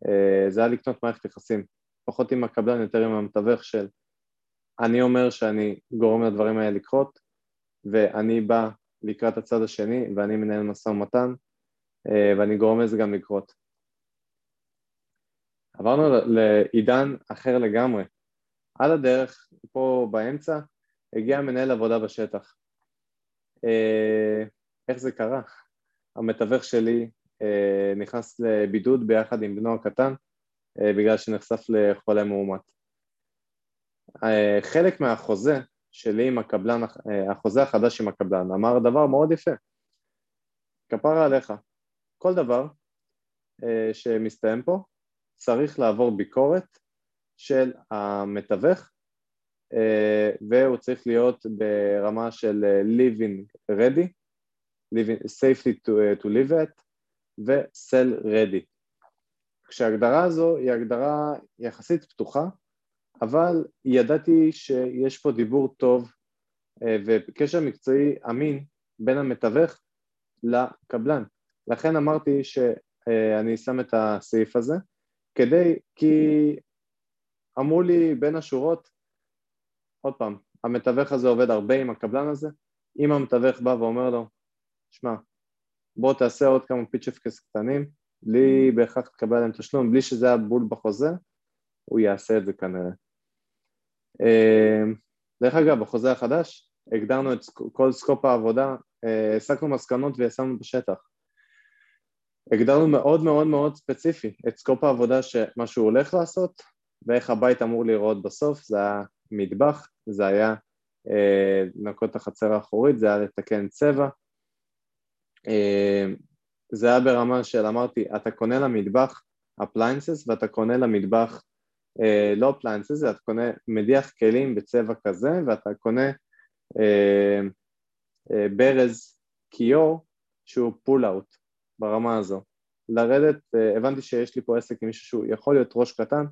אה, זה היה לקנות מערכת יחסים, פחות עם הקבלן, יותר עם המתווך של אני אומר שאני גורם לדברים האלה לקרות ואני בא לקראת הצד השני ואני מנהל משא ומתן אה, ואני גורם לזה גם לקרות. עברנו לעידן אחר לגמרי. על הדרך, פה באמצע, הגיע מנהל עבודה בשטח. אה, איך זה קרה? המתווך שלי אה, נכנס לבידוד ביחד עם בנו הקטן אה, בגלל שנחשף לחולה מאומת. אה, חלק מהחוזה שלי עם הקבלן, החוזה החדש עם הקבלן אמר דבר מאוד יפה, כפרה עליך, כל דבר שמסתיים פה צריך לעבור ביקורת של המתווך והוא צריך להיות ברמה של living ready, living, safely to, to live at, ו-Cell Ready. כשההגדרה הזו היא הגדרה יחסית פתוחה, אבל ידעתי שיש פה דיבור טוב וקשר מקצועי אמין בין המתווך לקבלן. לכן אמרתי שאני שם את הסעיף הזה, כדי, כי אמרו לי בין השורות, עוד פעם, המתווך הזה עובד הרבה עם הקבלן הזה, אם המתווך בא ואומר לו, שמע, בוא תעשה עוד כמה פיצ'פקס קטנים, בלי בהכרח תקבל עליהם תשלום, בלי שזה היה בול בחוזה, הוא יעשה את זה כנראה. אמ, דרך אגב, בחוזה החדש הגדרנו את כל scope העבודה, הסקנו מסקנות וישמנו בשטח. הגדרנו מאוד מאוד מאוד ספציפי את scope העבודה שמה שהוא הולך לעשות ואיך הבית אמור להיראות בסוף, זה היה מטבח, זה היה אה, לנקות את החצר האחורית, זה היה לתקן צבע, אה, זה היה ברמה של אמרתי, אתה קונה למטבח appliances ואתה קונה למטבח אה, לא appliances, אתה קונה מדיח כלים בצבע כזה ואתה קונה אה, אה, ברז כיור שהוא pull out ברמה הזו. לרדת, אה, הבנתי שיש לי פה עסק עם מישהו שהוא יכול להיות ראש קטן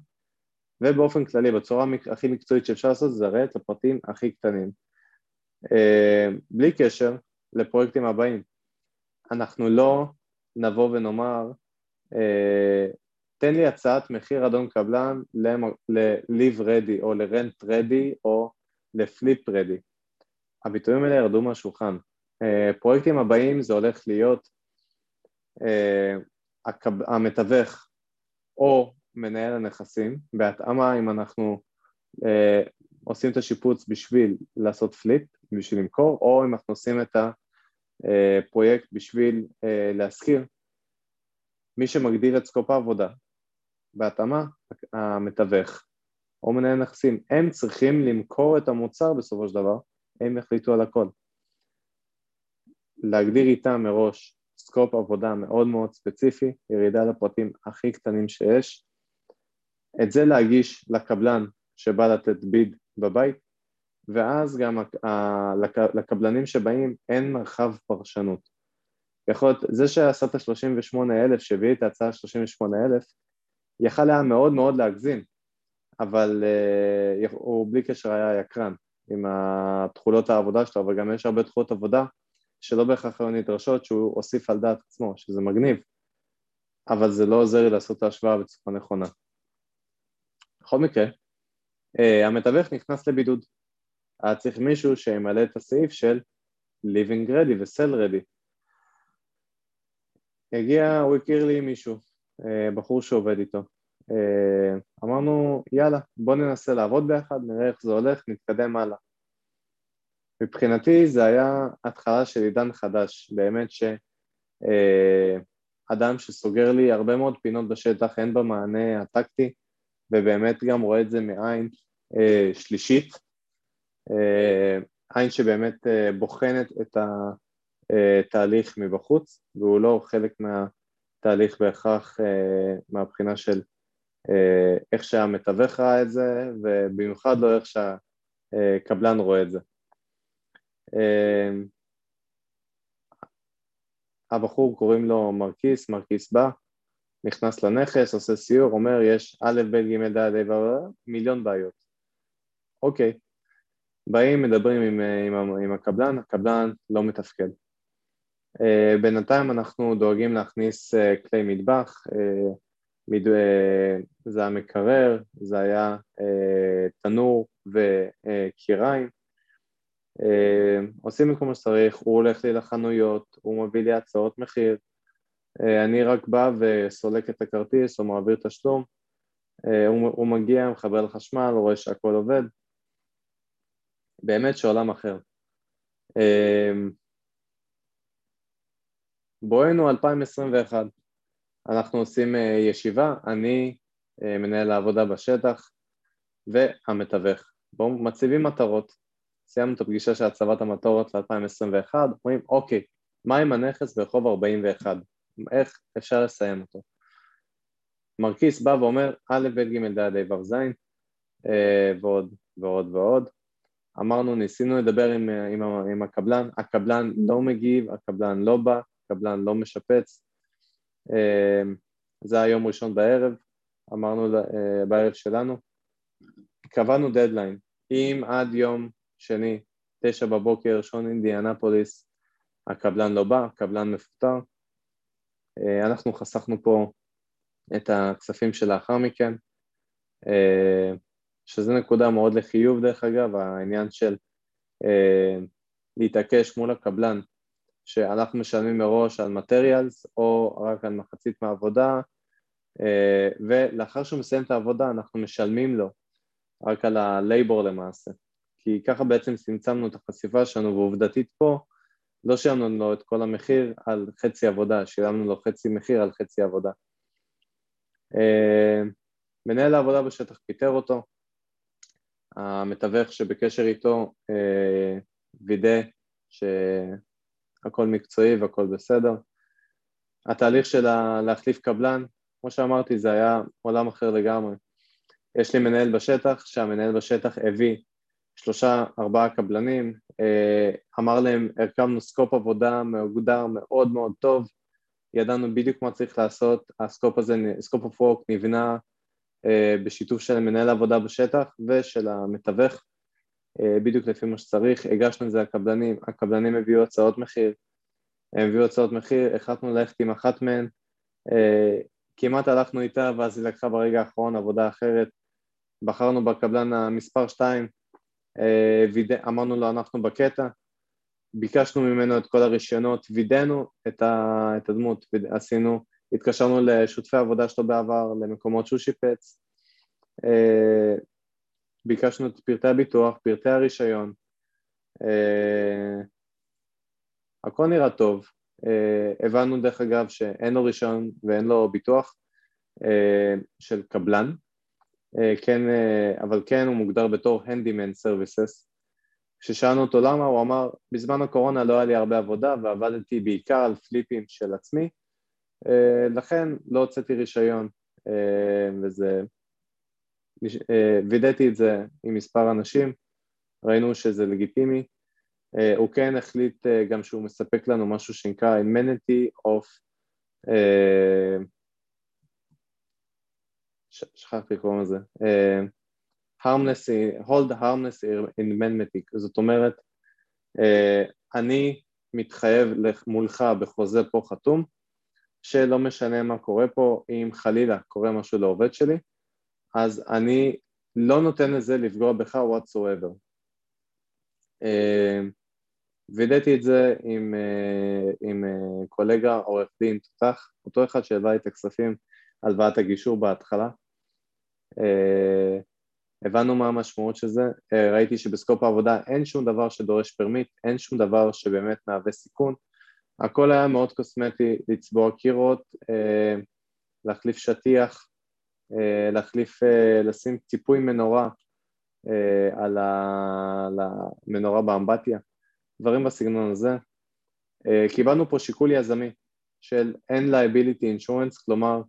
ובאופן כללי בצורה הכי מקצועית שאפשר לעשות זה לרדת לפרטים הכי קטנים. אה, בלי קשר לפרויקטים הבאים. אנחנו לא נבוא ונאמר אה, תן לי הצעת מחיר אדון קבלן ל-live ready או ל-rent ready או ל-flip ready. הביטויים האלה ירדו מהשולחן. פרויקטים הבאים זה הולך להיות המתווך או מנהל הנכסים, בהתאמה אם אנחנו אה, עושים את השיפוץ בשביל לעשות flip, בשביל למכור, או אם אנחנו עושים את הפרויקט בשביל אה, להשכיר, מי שמגדיר את scope העבודה, בהתאמה המתווך או מנהל נכסים, הם צריכים למכור את המוצר בסופו של דבר, הם יחליטו על הכל. להגדיר איתם מראש סקופ עבודה מאוד מאוד ספציפי, ירידה לפרטים הכי קטנים שיש, את זה להגיש לקבלן שבא לתת ביד בבית, ואז גם לקבלנים שבאים אין מרחב פרשנות. יכול להיות, זה שעשה את ה-38,000, שהביא את ההצעה ה-38,000, יכל היה מאוד מאוד להגזים, אבל uh, הוא בלי קשר היה יקרן עם התכולות העבודה שלו, אבל גם יש הרבה תכולות עבודה שלא בהכרח היו נדרשות שהוא הוסיף על דעת עצמו, שזה מגניב, אבל זה לא עוזר לי לעשות את ההשוואה בצורה נכונה. בכל מקרה, uh, המתווך נכנס לבידוד. היה צריך מישהו שימלא את הסעיף של living ready ו-sell ready. הגיע, הוא הכיר לי מישהו, uh, בחור שעובד איתו. Uh, אמרנו, יאללה, בוא ננסה לעבוד ביחד, נראה איך זה הולך, נתקדם הלאה. מבחינתי זה היה התחלה של עידן חדש, באמת שאדם שסוגר לי הרבה מאוד פינות בשטח, הן במענה הטקטי, ובאמת גם רואה את זה מעין אה, שלישית, אה, עין שבאמת אה, בוחנת את התהליך מבחוץ, והוא לא חלק מהתהליך בהכרח אה, מהבחינה של אה, איך שהמתווך ראה את זה, ובמיוחד לא איך שהקבלן רואה את זה. אה, הבחור קוראים לו מרקיס, מרקיס בא, נכנס לנכס, עושה סיור, אומר יש א', ב', ג', ד', ה', מיליון בעיות. אוקיי, באים, מדברים עם, עם, עם הקבלן, הקבלן לא מתפקד. Uh, בינתיים אנחנו דואגים להכניס uh, כלי מטבח, uh, מד... uh, זה היה מקרר, זה היה uh, תנור וקיריים, uh, עושים את כל מה שצריך, הוא הולך לי לחנויות, הוא מביא לי הצעות מחיר, אה, אני רק בא וסולק את הכרטיס או מעביר תשלום, אה, הוא מגיע, מחבר לחשמל, רואה שהכל עובד, באמת שעולם אחר. אה, בואנו 2021, אנחנו עושים ישיבה, אני מנהל העבודה בשטח והמתווך. בואו מציבים מטרות, סיימנו את הפגישה של הצבת המטרות ל-2021, אומרים אוקיי, מה עם הנכס ברחוב 41? איך אפשר לסיים אותו. מרקיס בא ואומר א', ב', ג', ד', ה', ו', ז', אה, ועוד ועוד ועוד. אמרנו, ניסינו לדבר עם, עם, עם הקבלן, הקבלן לא מגיב, הקבלן לא בא, הקבלן לא משפץ. אה, זה היה יום ראשון בערב, אמרנו אה, בערב שלנו. קבענו דדליין, אם עד יום שני, תשע בבוקר, שעון אינדיאנפוליס, הקבלן לא בא, הקבלן מפוטר, אה, אנחנו חסכנו פה את הכספים שלאחר מכן, אה, שזה נקודה מאוד לחיוב דרך אגב, העניין של אה, להתעקש מול הקבלן שאנחנו משלמים מראש על מטריאלס או רק על מחצית מהעבודה ולאחר שהוא מסיים את העבודה אנחנו משלמים לו רק על הלייבור למעשה כי ככה בעצם צמצמנו את החשיפה שלנו, ועובדתית פה לא שילמנו לו את כל המחיר על חצי עבודה, שילמנו לו חצי מחיר על חצי עבודה. אה, מנהל העבודה בשטח פיטר אותו, המתווך שבקשר איתו אה, וידא שהכל מקצועי והכל בסדר. התהליך של להחליף קבלן, כמו שאמרתי, זה היה עולם אחר לגמרי. יש לי מנהל בשטח, שהמנהל בשטח הביא שלושה, ארבעה קבלנים, אה, אמר להם, הרכבנו scope עבודה מוגדר מאוד מאוד טוב, ידענו בדיוק מה צריך לעשות, ה scope הזה, scope work נבנה אה, בשיתוף של מנהל העבודה בשטח ושל המתווך, אה, בדיוק לפי מה שצריך, הגשנו את זה לקבלנים, הקבלנים הביאו הצעות מחיר, הם הביאו הצעות מחיר, החלטנו ללכת עם אחת מהן, כמעט הלכנו איתה ואז היא לקחה ברגע האחרון עבודה אחרת, בחרנו בקבלן המספר 2, אמרנו לו אנחנו בקטע, ביקשנו ממנו את כל הרישיונות, וידאנו את, הדמות, עשינו, התקשרנו לשותפי העבודה שלו בעבר, למקומות שהוא שיפץ, אה, ביקשנו את פרטי הביטוח, פרטי הרישיון, אה, הכל נראה טוב, אה, הבנו דרך אגב שאין לו רישיון ואין לו ביטוח של קבלן, כן, אבל כן הוא מוגדר בתור Handyman Services כששאלנו אותו למה, הוא אמר, בזמן הקורונה לא היה לי הרבה עבודה ועבדתי בעיקר על פליפים של עצמי, אה, לכן לא הוצאתי רישיון, אה, וזה... אה, וידאתי את זה עם מספר אנשים, ראינו שזה לגיטימי. הוא כן החליט גם שהוא מספק לנו משהו שנקרא amenity of שכחתי לקרוא לזה, harmless, hold harmless manmatic, זאת אומרת, אה, אני מתחייב מולך בחוזה פה חתום, שלא משנה מה קורה פה, אם חלילה קורה משהו לעובד שלי, אז אני לא נותן לזה לפגוע בך whatsoever. אה, וידאתי את זה עם, אה, עם קולגה עורך דין תותח, אותו אחד שהלווה את הכספים, הלוואת הגישור בהתחלה. הבנו מה המשמעות של זה, אה, ראיתי שבסקופ העבודה אין שום דבר שדורש פרמיט, אין שום דבר שבאמת מהווה סיכון, הכל היה מאוד קוסמטי, לצבוע קירות, אה, להחליף שטיח, אה, להחליף, לשים ציפוי מנורה על המנורה באמבטיה, דברים בסגנון הזה. קיבלנו פה שיקול יזמי של אין liability insurance, כלומר אה,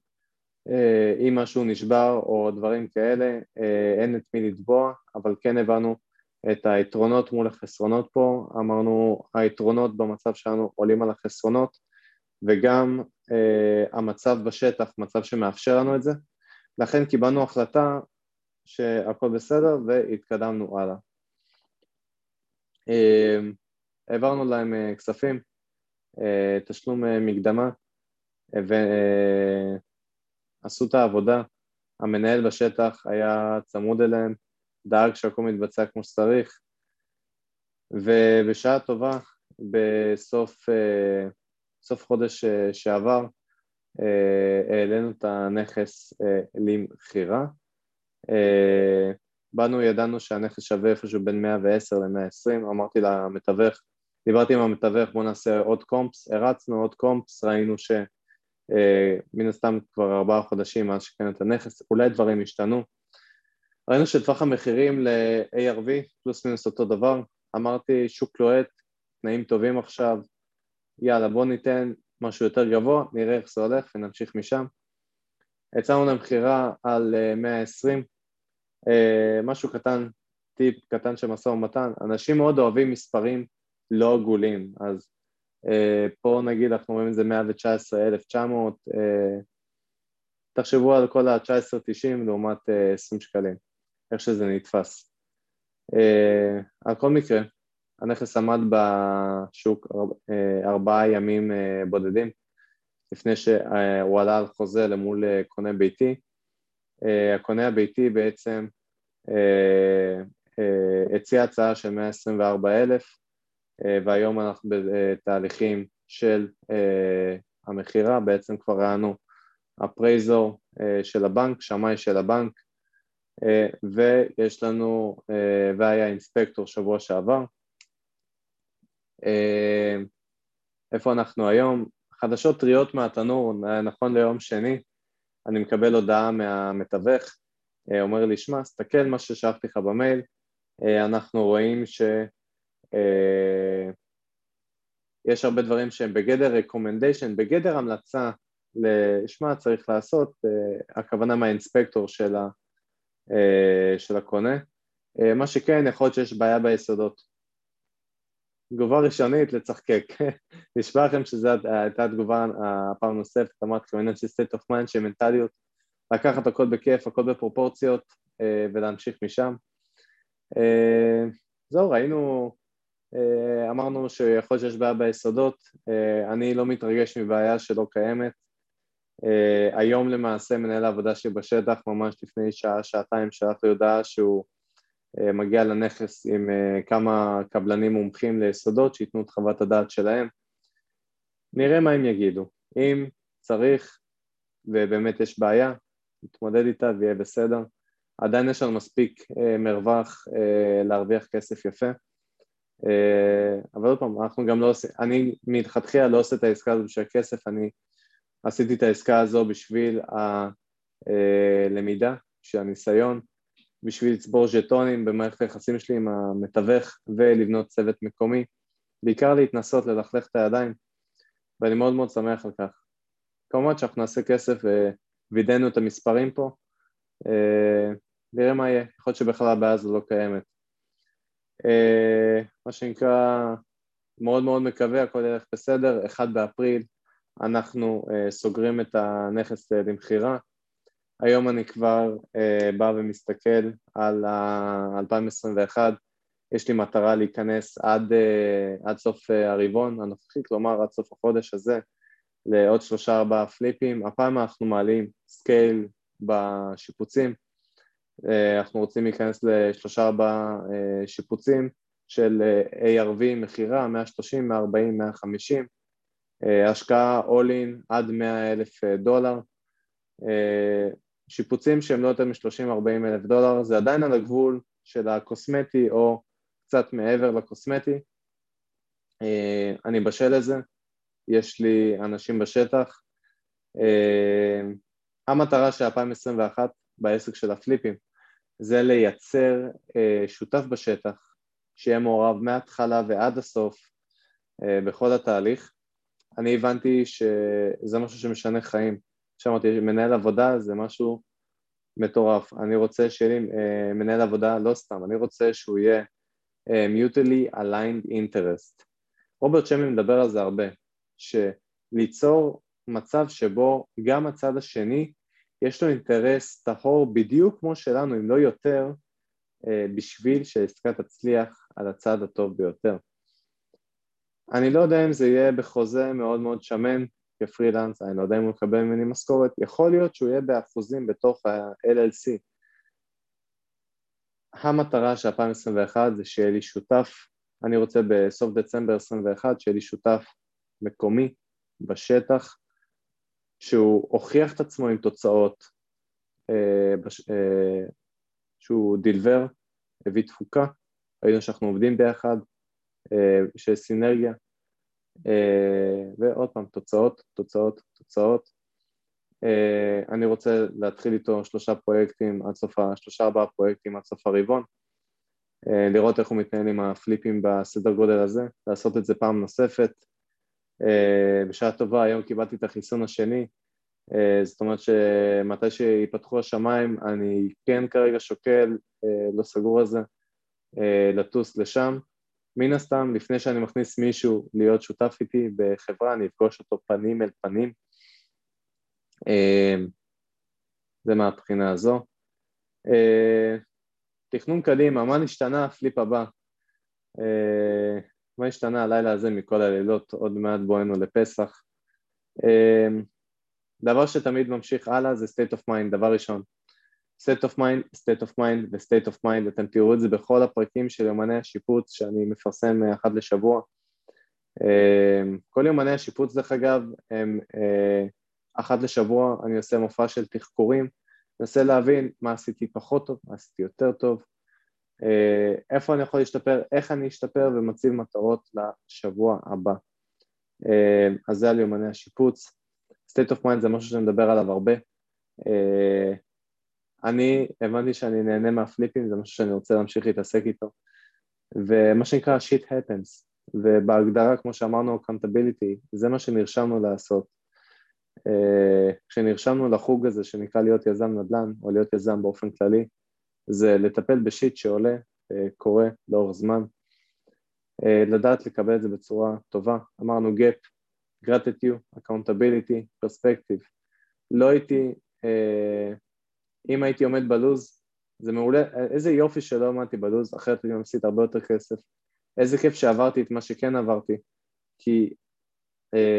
אם משהו נשבר או דברים כאלה, אה, אין את מי לתבוע, אבל כן הבנו את היתרונות מול החסרונות פה, אמרנו היתרונות במצב שלנו עולים על החסרונות וגם uh, המצב בשטח, מצב שמאפשר לנו את זה, לכן קיבלנו החלטה שהכל בסדר והתקדמנו הלאה. Uh, העברנו להם uh, כספים, uh, תשלום uh, מקדמה, ו... עשו את העבודה, המנהל בשטח היה צמוד אליהם, דאג שהכל מתבצע כמו שצריך, ובשעה טובה, בסוף אה, חודש אה, שעבר, אה, העלינו את הנכס למכירה. באנו, ידענו שהנכס שווה איפשהו בין 110 ל-120, אמרתי למתווך, דיברתי עם המתווך, בוא נעשה עוד קומפס, הרצנו עוד קומפס, ראינו ש... אה, מן הסתם כבר ארבעה חודשים מאז שקנו את הנכס, אולי דברים השתנו. ראינו שטווח המחירים ל-ARV פלוס מינוס אותו דבר, אמרתי שוק לוהט, תנאים טובים עכשיו, יאללה בוא ניתן משהו יותר גבוה, נראה איך זה הולך ונמשיך משם. יצאנו למכירה על 120, אה, אה, משהו קטן, טיפ קטן של משא ומתן, אנשים מאוד אוהבים מספרים לא עגולים, אז פה נגיד אנחנו רואים את זה 119,900, אה, תחשבו על כל ה-19.90 לעומת 20 אה, שקלים, איך שזה נתפס. על כל מקרה, הנכס עמד בשוק ארבעה ימים בודדים לפני שהוא עלה על חוזה למול קונה ביתי. הקונה הביתי בעצם הציע הצעה של 124,000 אה, והיום אנחנו בתהליכים של אה, המכירה, בעצם כבר ראינו הפרייזור אה, של הבנק, שמאי של הבנק, ויש לנו, והיה אינספקטור שבוע שעבר. איפה אנחנו היום? חדשות טריות מהתנור, נכון ליום שני, אני מקבל הודעה מהמתווך, אומר לי, שמע, סתכל מה ששלחתי לך במייל, אנחנו רואים ש... יש הרבה דברים שהם בגדר recommendation, בגדר המלצה לשמה צריך לעשות, הכוונה מהאינספקטור של, ה, של הקונה. מה שכן, יכול להיות שיש בעיה ביסודות. תגובה ראשונית לצחקק. *laughs* נשמע לכם שזו הייתה התגובה הפעם נוספת, אמרתי לכם עניין של state of mind, של מנטליות, לקחת הכל בכיף, הכל בפרופורציות ולהמשיך משם. זהו, ראינו אה, אמרנו שיכול שיש בעיה ביסודות, אה, אני לא מתרגש מבעיה שלא קיימת. אה, היום למעשה מנהל העבודה שלי בשטח, ממש לפני שעה, שעתיים, שלח לי הודעה שהוא מגיע לנכס עם כמה קבלנים מומחים ליסודות שייתנו את חוות הדעת שלהם. נראה מה הם יגידו. אם צריך ובאמת יש בעיה, נתמודד איתה ויהיה בסדר. עדיין יש לנו מספיק מרווח להרוויח כסף יפה. אה, אבל עוד פעם, אנחנו גם לא עושים, אני מלכתחילה לא עושה את העסקה הזו בשביל הכסף, אני עשיתי את העסקה הזו בשביל הלמידה, בשביל הניסיון, בשביל לצבור ז'טונים במערכת היחסים שלי עם המתווך ולבנות צוות מקומי, בעיקר להתנסות, ללכלך את הידיים, ואני מאוד מאוד שמח על כך. כמובן שאנחנו נעשה כסף ווידאנו את המספרים פה, אה, נראה מה יהיה, יכול להיות שבכלל הבעיה הזו לא קיימת. אה, מה שנקרא, מאוד מאוד מקווה, הכל ילך בסדר, אחד באפריל אנחנו uh, סוגרים את הנכס uh, למכירה. היום אני כבר בא ומסתכל על ה-2021, יש לי מטרה להיכנס עד, עד סוף הרבעון הנוכחי, כלומר עד סוף החודש הזה, לעוד שלושה ארבעה פליפים. הפעם אנחנו מעלים scale בשיפוצים, אה, אנחנו רוצים להיכנס לשלושה ארבעה אה, שיפוצים של אה, ARV מכירה, 130, 140, 150, השקעה all in עד 100 אלף דולר, שיפוצים שהם לא יותר מ-30-40 אלף דולר, זה עדיין על הגבול של הקוסמטי או קצת מעבר לקוסמטי, אני בשל לזה, יש לי אנשים בשטח, המטרה של 2021 בעסק של הפליפים זה לייצר אה, שותף בשטח שיהיה מעורב מההתחלה ועד הסוף אה, בכל התהליך. אני הבנתי שזה משהו שמשנה חיים. שאמרתי, מנהל עבודה זה משהו מטורף. אני רוצה שיהיה לי אה, מנהל עבודה לא סתם, אני רוצה שהוא יהיה אה, mutually aligned interest. רוברט שמי מדבר על זה הרבה, שליצור מצב שבו גם הצד השני יש לו אינטרס טהור בדיוק כמו שלנו, אם לא יותר, אה, בשביל שהעסקה תצליח על הצד הטוב ביותר. אני לא יודע אם זה יהיה בחוזה מאוד מאוד שמן כפרילנס, אני לא יודע אם הוא יקבל ממני משכורת, יכול להיות שהוא יהיה באחוזים בתוך ה-LLC. המטרה של 2021 זה שיהיה לי שותף, אני רוצה בסוף דצמבר 21 שיהיה לי שותף מקומי בשטח שהוא הוכיח את עצמו עם תוצאות, אה, אה, שהוא דילבר, הביא תפוקה, ראינו שאנחנו עובדים ביחד, אה, שיש סינרגיה, ועוד פעם, תוצאות, תוצאות, תוצאות. אני רוצה להתחיל איתו שלושה פרויקטים עד סוף, שלושה ארבעה פרויקטים עד סוף הרבעון, לראות איך הוא מתנהל עם הפליפים בסדר גודל הזה, לעשות את זה פעם נוספת, אה, בשעה טובה היום קיבלתי את החיסון השני, אה, זאת אומרת שמתי שיפתחו השמיים אני כן כרגע שוקל, אה, לא סגור על זה, לטוס לשם. מן הסתם, לפני שאני מכניס מישהו להיות שותף איתי בחברה, אני אפגוש אותו פנים אל פנים. זה מהבחינה הזו. תכנון קדימה, מה נשתנה? הפליפ הבא. מה השתנה הלילה הזה מכל הלילות, עוד מעט בואנו לפסח. אמ, דבר שתמיד ממשיך הלאה זה state of mind, דבר ראשון. state of mind, state of mind ו-state of mind, אתם תראו את זה בכל הפרקים של יומני השיפוץ שאני מפרסם אחת לשבוע. אמ, כל יומני השיפוץ דרך אגב הם אה, אחת לשבוע אני עושה מופע של תחקורים מנסה להבין מה עשיתי פחות טוב, מה עשיתי יותר טוב, אה, איפה אני יכול להשתפר, איך אני אשתפר ומציב מטרות לשבוע הבא. אה, אז זה על יומני השיפוץ. state of mind זה משהו שאני מדבר עליו הרבה. אה, אני הבנתי שאני נהנה מהפליפים, זה משהו שאני רוצה להמשיך להתעסק איתו. ומה שנקרא shit happens, ובהגדרה, כמו שאמרנו, accountability, זה מה שנרשמנו לעשות. כשנרשמנו לחוג הזה שנקרא להיות יזם נדל"ן, או להיות יזם באופן כללי, זה לטפל בשיט שעולה, אה, קורה לאורך זמן, אה, לדעת לקבל את זה בצורה טובה, אמרנו gap, gratitude, accountability, perspective, לא הייתי, אה, אם הייתי עומד בלוז, זה מעולה, איזה יופי שלא עמדתי בלוז, אחרת אני מפסיד הרבה יותר כסף, איזה כיף שעברתי את מה שכן עברתי, כי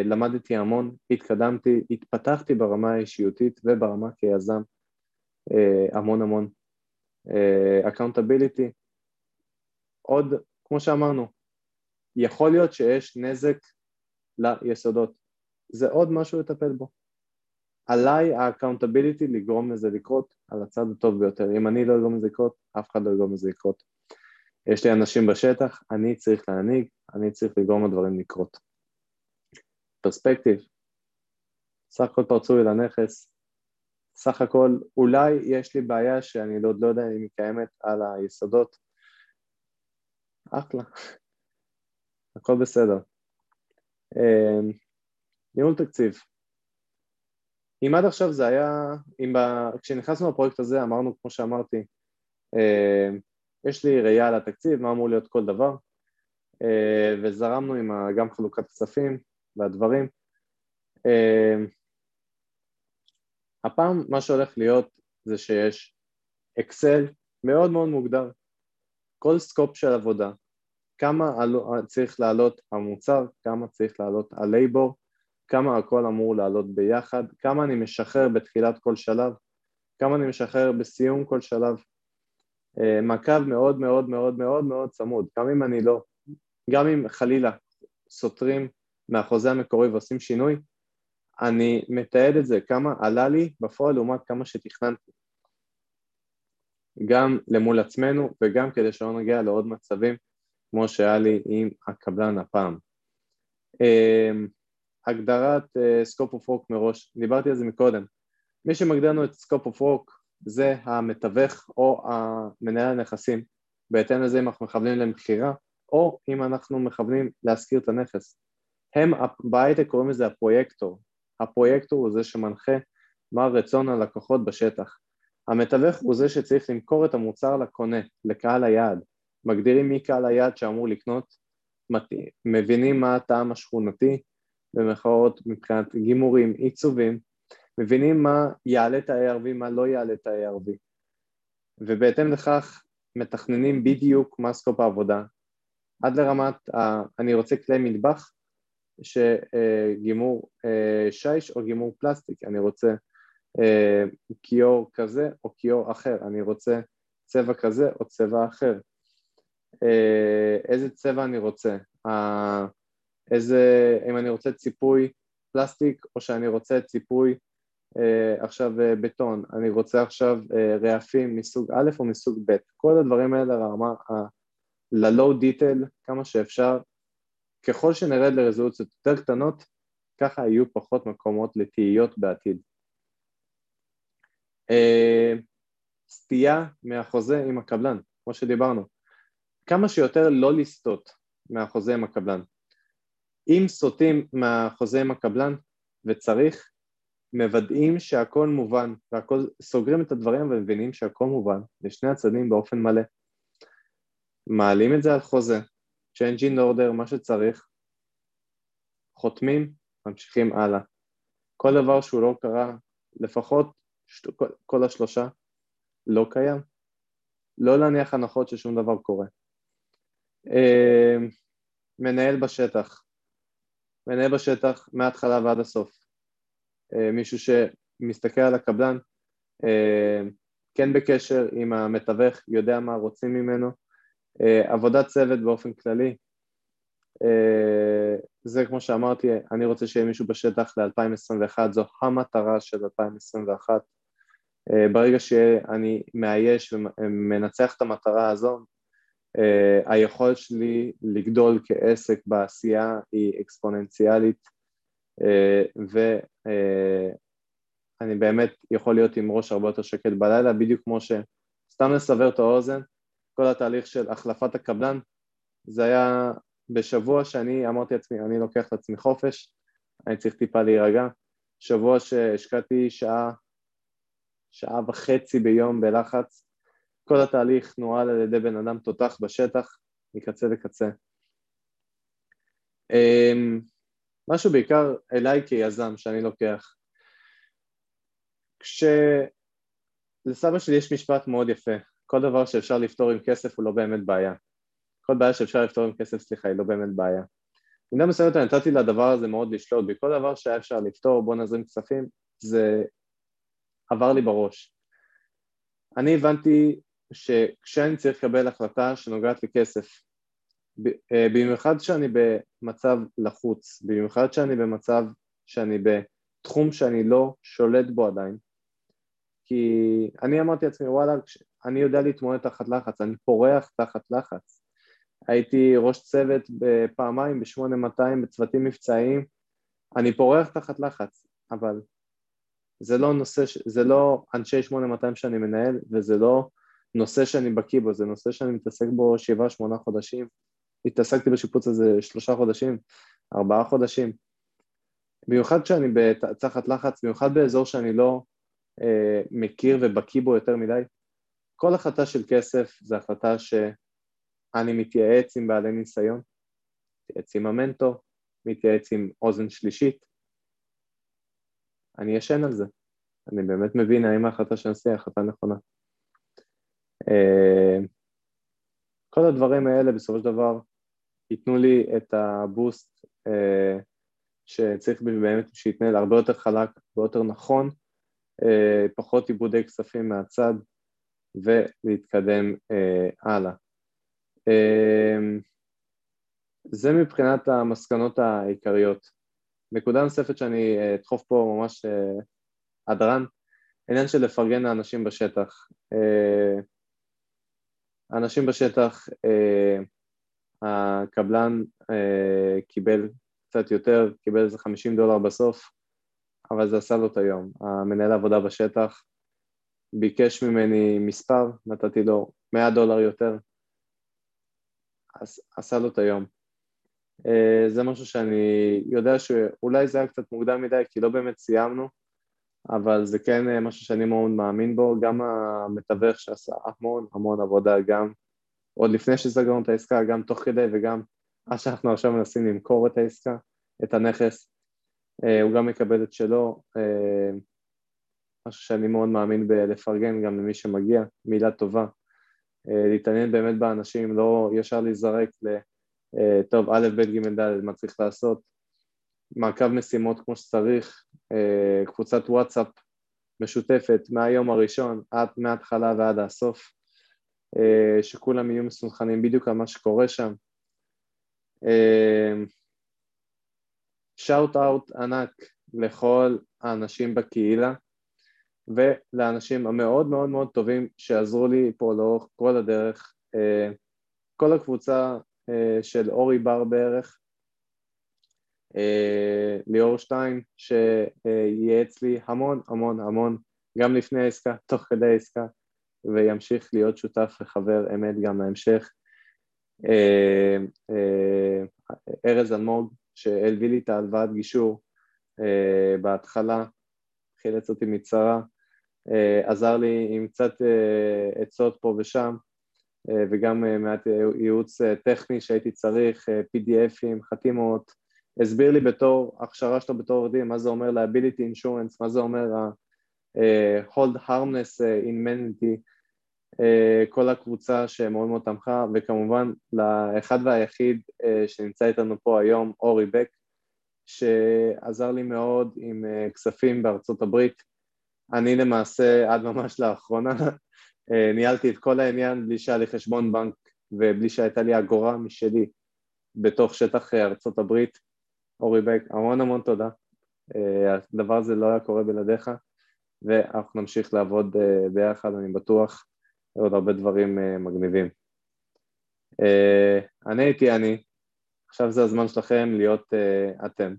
למדתי המון, התקדמתי, התפתחתי ברמה האישיותית וברמה כיזם המון המון. accountability. Uh, עוד, כמו שאמרנו, יכול להיות שיש נזק ליסודות. זה עוד משהו לטפל בו. עליי ה accountability לגרום לזה לקרות על הצד הטוב ביותר. אם אני לא אגרום לזה לקרות, אף אחד לא יגרום לזה לקרות. יש לי אנשים בשטח, אני צריך להנהיג, אני צריך לגרום לדברים לקרות. perspective, סך הכל פרצו לי לנכס, סך הכל אולי יש לי בעיה שאני עוד לא יודע אם היא קיימת על היסודות. אחלה, הכל בסדר. אמ, ניהול תקציב. אם עד עכשיו זה היה, אם ב... כשנכנסנו לפרויקט הזה אמרנו כמו שאמרתי, אמ, יש לי ראייה על התקציב, מה אמור להיות כל דבר, אמ, וזרמנו עם גם חלוקת כספים והדברים. הפעם מה שהולך להיות זה שיש אקסל מאוד מאוד מוגדר, כל scope של עבודה, כמה צריך לעלות המוצר, כמה צריך לעלות ה labor, כמה הכל אמור לעלות ביחד, כמה אני משחרר בתחילת כל שלב, כמה אני משחרר בסיום כל שלב, אה, מעקב מאוד מאוד מאוד מאוד מאוד צמוד, גם אם אני לא, גם אם חלילה סותרים מהחוזה המקורי ועושים שינוי, אני מתעד את זה, כמה עלה לי בפועל לעומת כמה שתכננתי. גם למול עצמנו וגם כדי שלא נגיע לעוד מצבים כמו שהיה לי עם הקבלן הפעם. אמ, הגדרת scope of work מראש, דיברתי על זה מקודם. מי שמגדיר לנו את scope of work זה המתווך או המנהל הנכסים, בהתאם לזה אם אנחנו מכוונים למכירה או אם אנחנו מכוונים להשכיר את הנכס. הם בהייטק קוראים לזה הפרויקטור, הפרויקטור הוא זה שמנחה מה רצון הלקוחות בשטח. המתווך הוא זה שצריך למכור את המוצר לקונה, לקהל היעד. מגדירים מי קהל היעד שאמור לקנות, מבינים מה הטעם השכונתי, במחאות מבחינת גימורים, עיצובים, מבינים מה יעלה את ה-ARV, מה לא יעלה את ה-ARV, ובהתאם לכך מתכננים בדיוק מה scope העבודה, עד לרמת, ה- אני רוצה כלי מטבח, שגימור אה, שיש או גימור פלסטיק, אני רוצה אה, כיור כזה או כיור אחר, אני רוצה צבע כזה או צבע אחר, אה, איזה צבע אני רוצה, איזה, אם אני רוצה ציפוי פלסטיק או שאני רוצה ציפוי עכשיו בטון, אני רוצה עכשיו רעפים מסוג א' או מסוג ב', כל הדברים האלה לרמה, ל-low detail כמה שאפשר ככל שנרד לרזולוציות יותר קטנות, ככה יהיו פחות מקומות לתהיות בעתיד. Uh, סטייה מהחוזה עם הקבלן, כמו שדיברנו. כמה שיותר לא לסטות מהחוזה עם הקבלן. אם סוטים מהחוזה עם הקבלן וצריך, מוודאים שהכל מובן והכל, סוגרים את הדברים ומבינים שהכל מובן לשני הצדדים באופן מלא. מעלים את זה על חוזה, in order, מה שצריך, חותמים, ממשיכים הלאה. כל דבר שהוא לא קרה, לפחות. כל השלושה, לא קיים. לא להניח הנחות ששום דבר קורה. אה, מנהל בשטח, מנהל בשטח מההתחלה ועד הסוף. אה, מישהו שמסתכל על הקבלן, אה, כן בקשר עם המתווך, יודע מה רוצים ממנו, עבודת צוות באופן כללי, אה, זה כמו שאמרתי, אני רוצה שיהיה מישהו בשטח ל-2021, זו המטרה של 2021. ברגע שאני מאייש ומנצח את המטרה הזו, היכולת שלי לגדול כעסק בעשייה היא אקספוננציאלית ואני באמת יכול להיות עם ראש הרבה יותר שקט בלילה, בדיוק כמו ש... סתם לסבר את האוזן, כל התהליך של החלפת הקבלן, זה היה בשבוע שאני אמרתי לעצמי, אני לוקח לעצמי חופש, אני צריך טיפה להירגע, שבוע שהשקעתי שעה, שעה וחצי ביום בלחץ, כל התהליך נוהל על ידי בן אדם תותח בשטח, מקצה לקצה. אמ, משהו בעיקר אליי כיזם שאני לוקח. כשלסבא שלי יש משפט מאוד יפה, כל דבר שאפשר לפתור עם כסף הוא לא באמת בעיה. כל בעיה שאפשר לפתור עם כסף, סליחה, היא לא באמת בעיה. במידה מסוימת אני נתתי לדבר הזה מאוד לשלוט, בכל דבר שהיה אפשר לפתור, בוא נזרים כספים, זה עבר לי בראש. אני הבנתי שכשאני צריך לקבל החלטה שנוגעת לכסף, אה, במיוחד שאני במצב לחוץ, במיוחד שאני במצב שאני בתחום שאני לא שולט בו עדיין, כי אני אמרתי לעצמי וואלה אני יודע להתמודד תחת לחץ, אני פורח תחת לחץ. הייתי ראש צוות פעמיים ב-8200 בצוותים מבצעיים, אני פורח תחת לחץ, אבל זה לא נושא, זה לא אנשי 8200 שאני מנהל וזה לא נושא שאני בקיא בו, זה נושא שאני מתעסק בו שבעה, שמונה חודשים, התעסקתי בשיפוץ הזה שלושה חודשים, ארבעה חודשים, במיוחד כשאני תחת לחץ, במיוחד באזור שאני לא אה, מכיר ובקיא בו יותר מדי, כל החלטה של כסף זה החלטה שאני מתייעץ עם בעלי ניסיון, מתייעץ עם המנטור, מתייעץ עם אוזן שלישית, אני ישן על זה, אני באמת מבין האם ההחלטה שאני עושה היא החלטה נכונה. אה, כל הדברים האלה בסופו של דבר ייתנו לי את הבוסט אה, שצריך באמת שיתנהל הרבה יותר חלק, הרבה יותר נכון, אה, פחות עיבודי כספים מהצד ולהתקדם הלאה. זה מבחינת המסקנות העיקריות. נקודה נוספת שאני אדחוף פה ממש הדרן, עניין של לפרגן לאנשים בשטח. האנשים בשטח, אה, הקבלן אה, קיבל קצת יותר, קיבל איזה 50 דולר בסוף, אבל זה עשה לו את היום. המנהל העבודה בשטח ביקש ממני מספר, נתתי לו 100 דולר יותר, אז עשה לו את היום. אה, זה משהו שאני יודע שאולי זה היה קצת מוקדם מדי, כי לא באמת סיימנו, אבל זה כן אה, משהו שאני מאוד מאמין בו, גם המתווך שעשה המון המון עבודה, גם עוד לפני שסגרנו את העסקה, גם תוך כדי וגם מה שאנחנו עכשיו מנסים למכור את העסקה, את הנכס, אה, הוא גם מקבל את שלו, משהו שאני מאוד מאמין בלפרגן גם למי שמגיע, מילה טובה, להתעניין באמת באנשים, לא ישר להיזרק ל... טוב, א', ב', ג', ד', מה צריך לעשות, מעקב משימות כמו שצריך, אה, קבוצת וואטסאפ משותפת מהיום הראשון עד מההתחלה ועד הסוף, אה, שכולם יהיו מסונכנים בדיוק על מה שקורה שם. שאוט אה, אאוט ענק לכל האנשים בקהילה ולאנשים המאוד מאוד מאוד טובים שעזרו לי פה לאורך כל הדרך. כל הקבוצה של אורי בר בערך, אה, ליאור שטיין שייעץ לי המון המון המון גם לפני העסקה, *laughs* תוך כדי העסקה וימשיך להיות שותף וחבר אמת גם להמשך. אה, אה, ארז אלמוג שהלווה לי את ההלוואת גישור בהתחלה, חילץ אותי מצרה, עזר לי עם קצת עצות פה ושם וגם מעט ייעוץ טכני שהייתי צריך, PDFים, חתימות, הסביר לי בתור, הכשרה שלו בתור עורך מה זה אומר liability insurance, מה זה אומר ה-hold harmless in manity, uh, כל הקבוצה שמאוד מאוד תמכה, וכמובן לאחד והיחיד שנמצא איתנו פה היום, אורי בק, שעזר לי מאוד עם כספים בארצות הברית. אני למעשה, עד ממש לאחרונה, uh, ניהלתי את כל העניין בלי שהיה לי חשבון בנק ובלי שהייתה לי אגורה משלי בתוך שטח ארצות הברית. אורי בק, המון המון תודה. אה, הדבר הזה לא היה קורה בלעדיך, ואנחנו נמשיך לעבוד ביחד, אני בטוח, עוד הרבה דברים מגניבים. אני הייתי אני, עכשיו זה הזמן שלכם להיות אתם.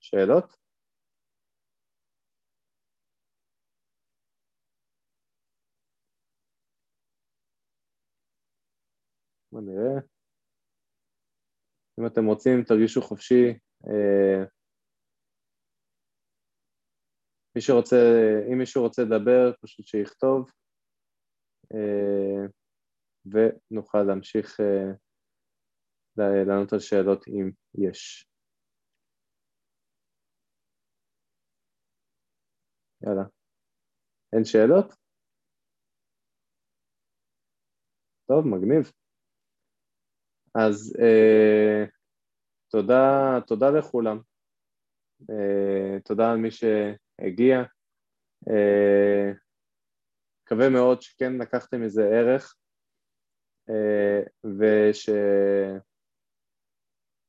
שאלות? בוא נראה. אם אתם רוצים, תרגישו חופשי. אה, מי שרוצה, אם מישהו רוצה לדבר, פשוט שיכתוב, אה, ונוכל להמשיך אה, לענות על שאלות אם יש. יאללה. אין שאלות? טוב, מגניב. אז אה, תודה, תודה לכולם. אה, תודה על מי שהגיע. אה, מקווה מאוד שכן לקחתם איזה ערך אה,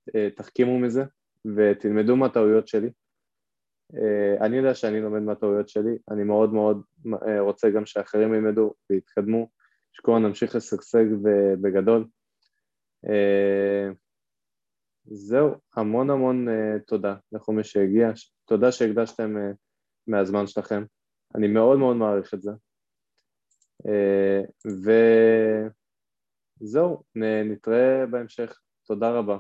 ושתחכימו אה, מזה ותלמדו מהטעויות שלי. אה, אני יודע שאני לומד מהטעויות שלי, אני מאוד מאוד אה, רוצה גם שאחרים ילמדו ויתקדמו, שכולם נמשיך לשגשג בגדול. אה, זהו, המון המון תודה לכל מי שהגיע, תודה שהקדשתם מהזמן שלכם, אני מאוד מאוד מעריך את זה. וזהו, נתראה בהמשך, תודה רבה.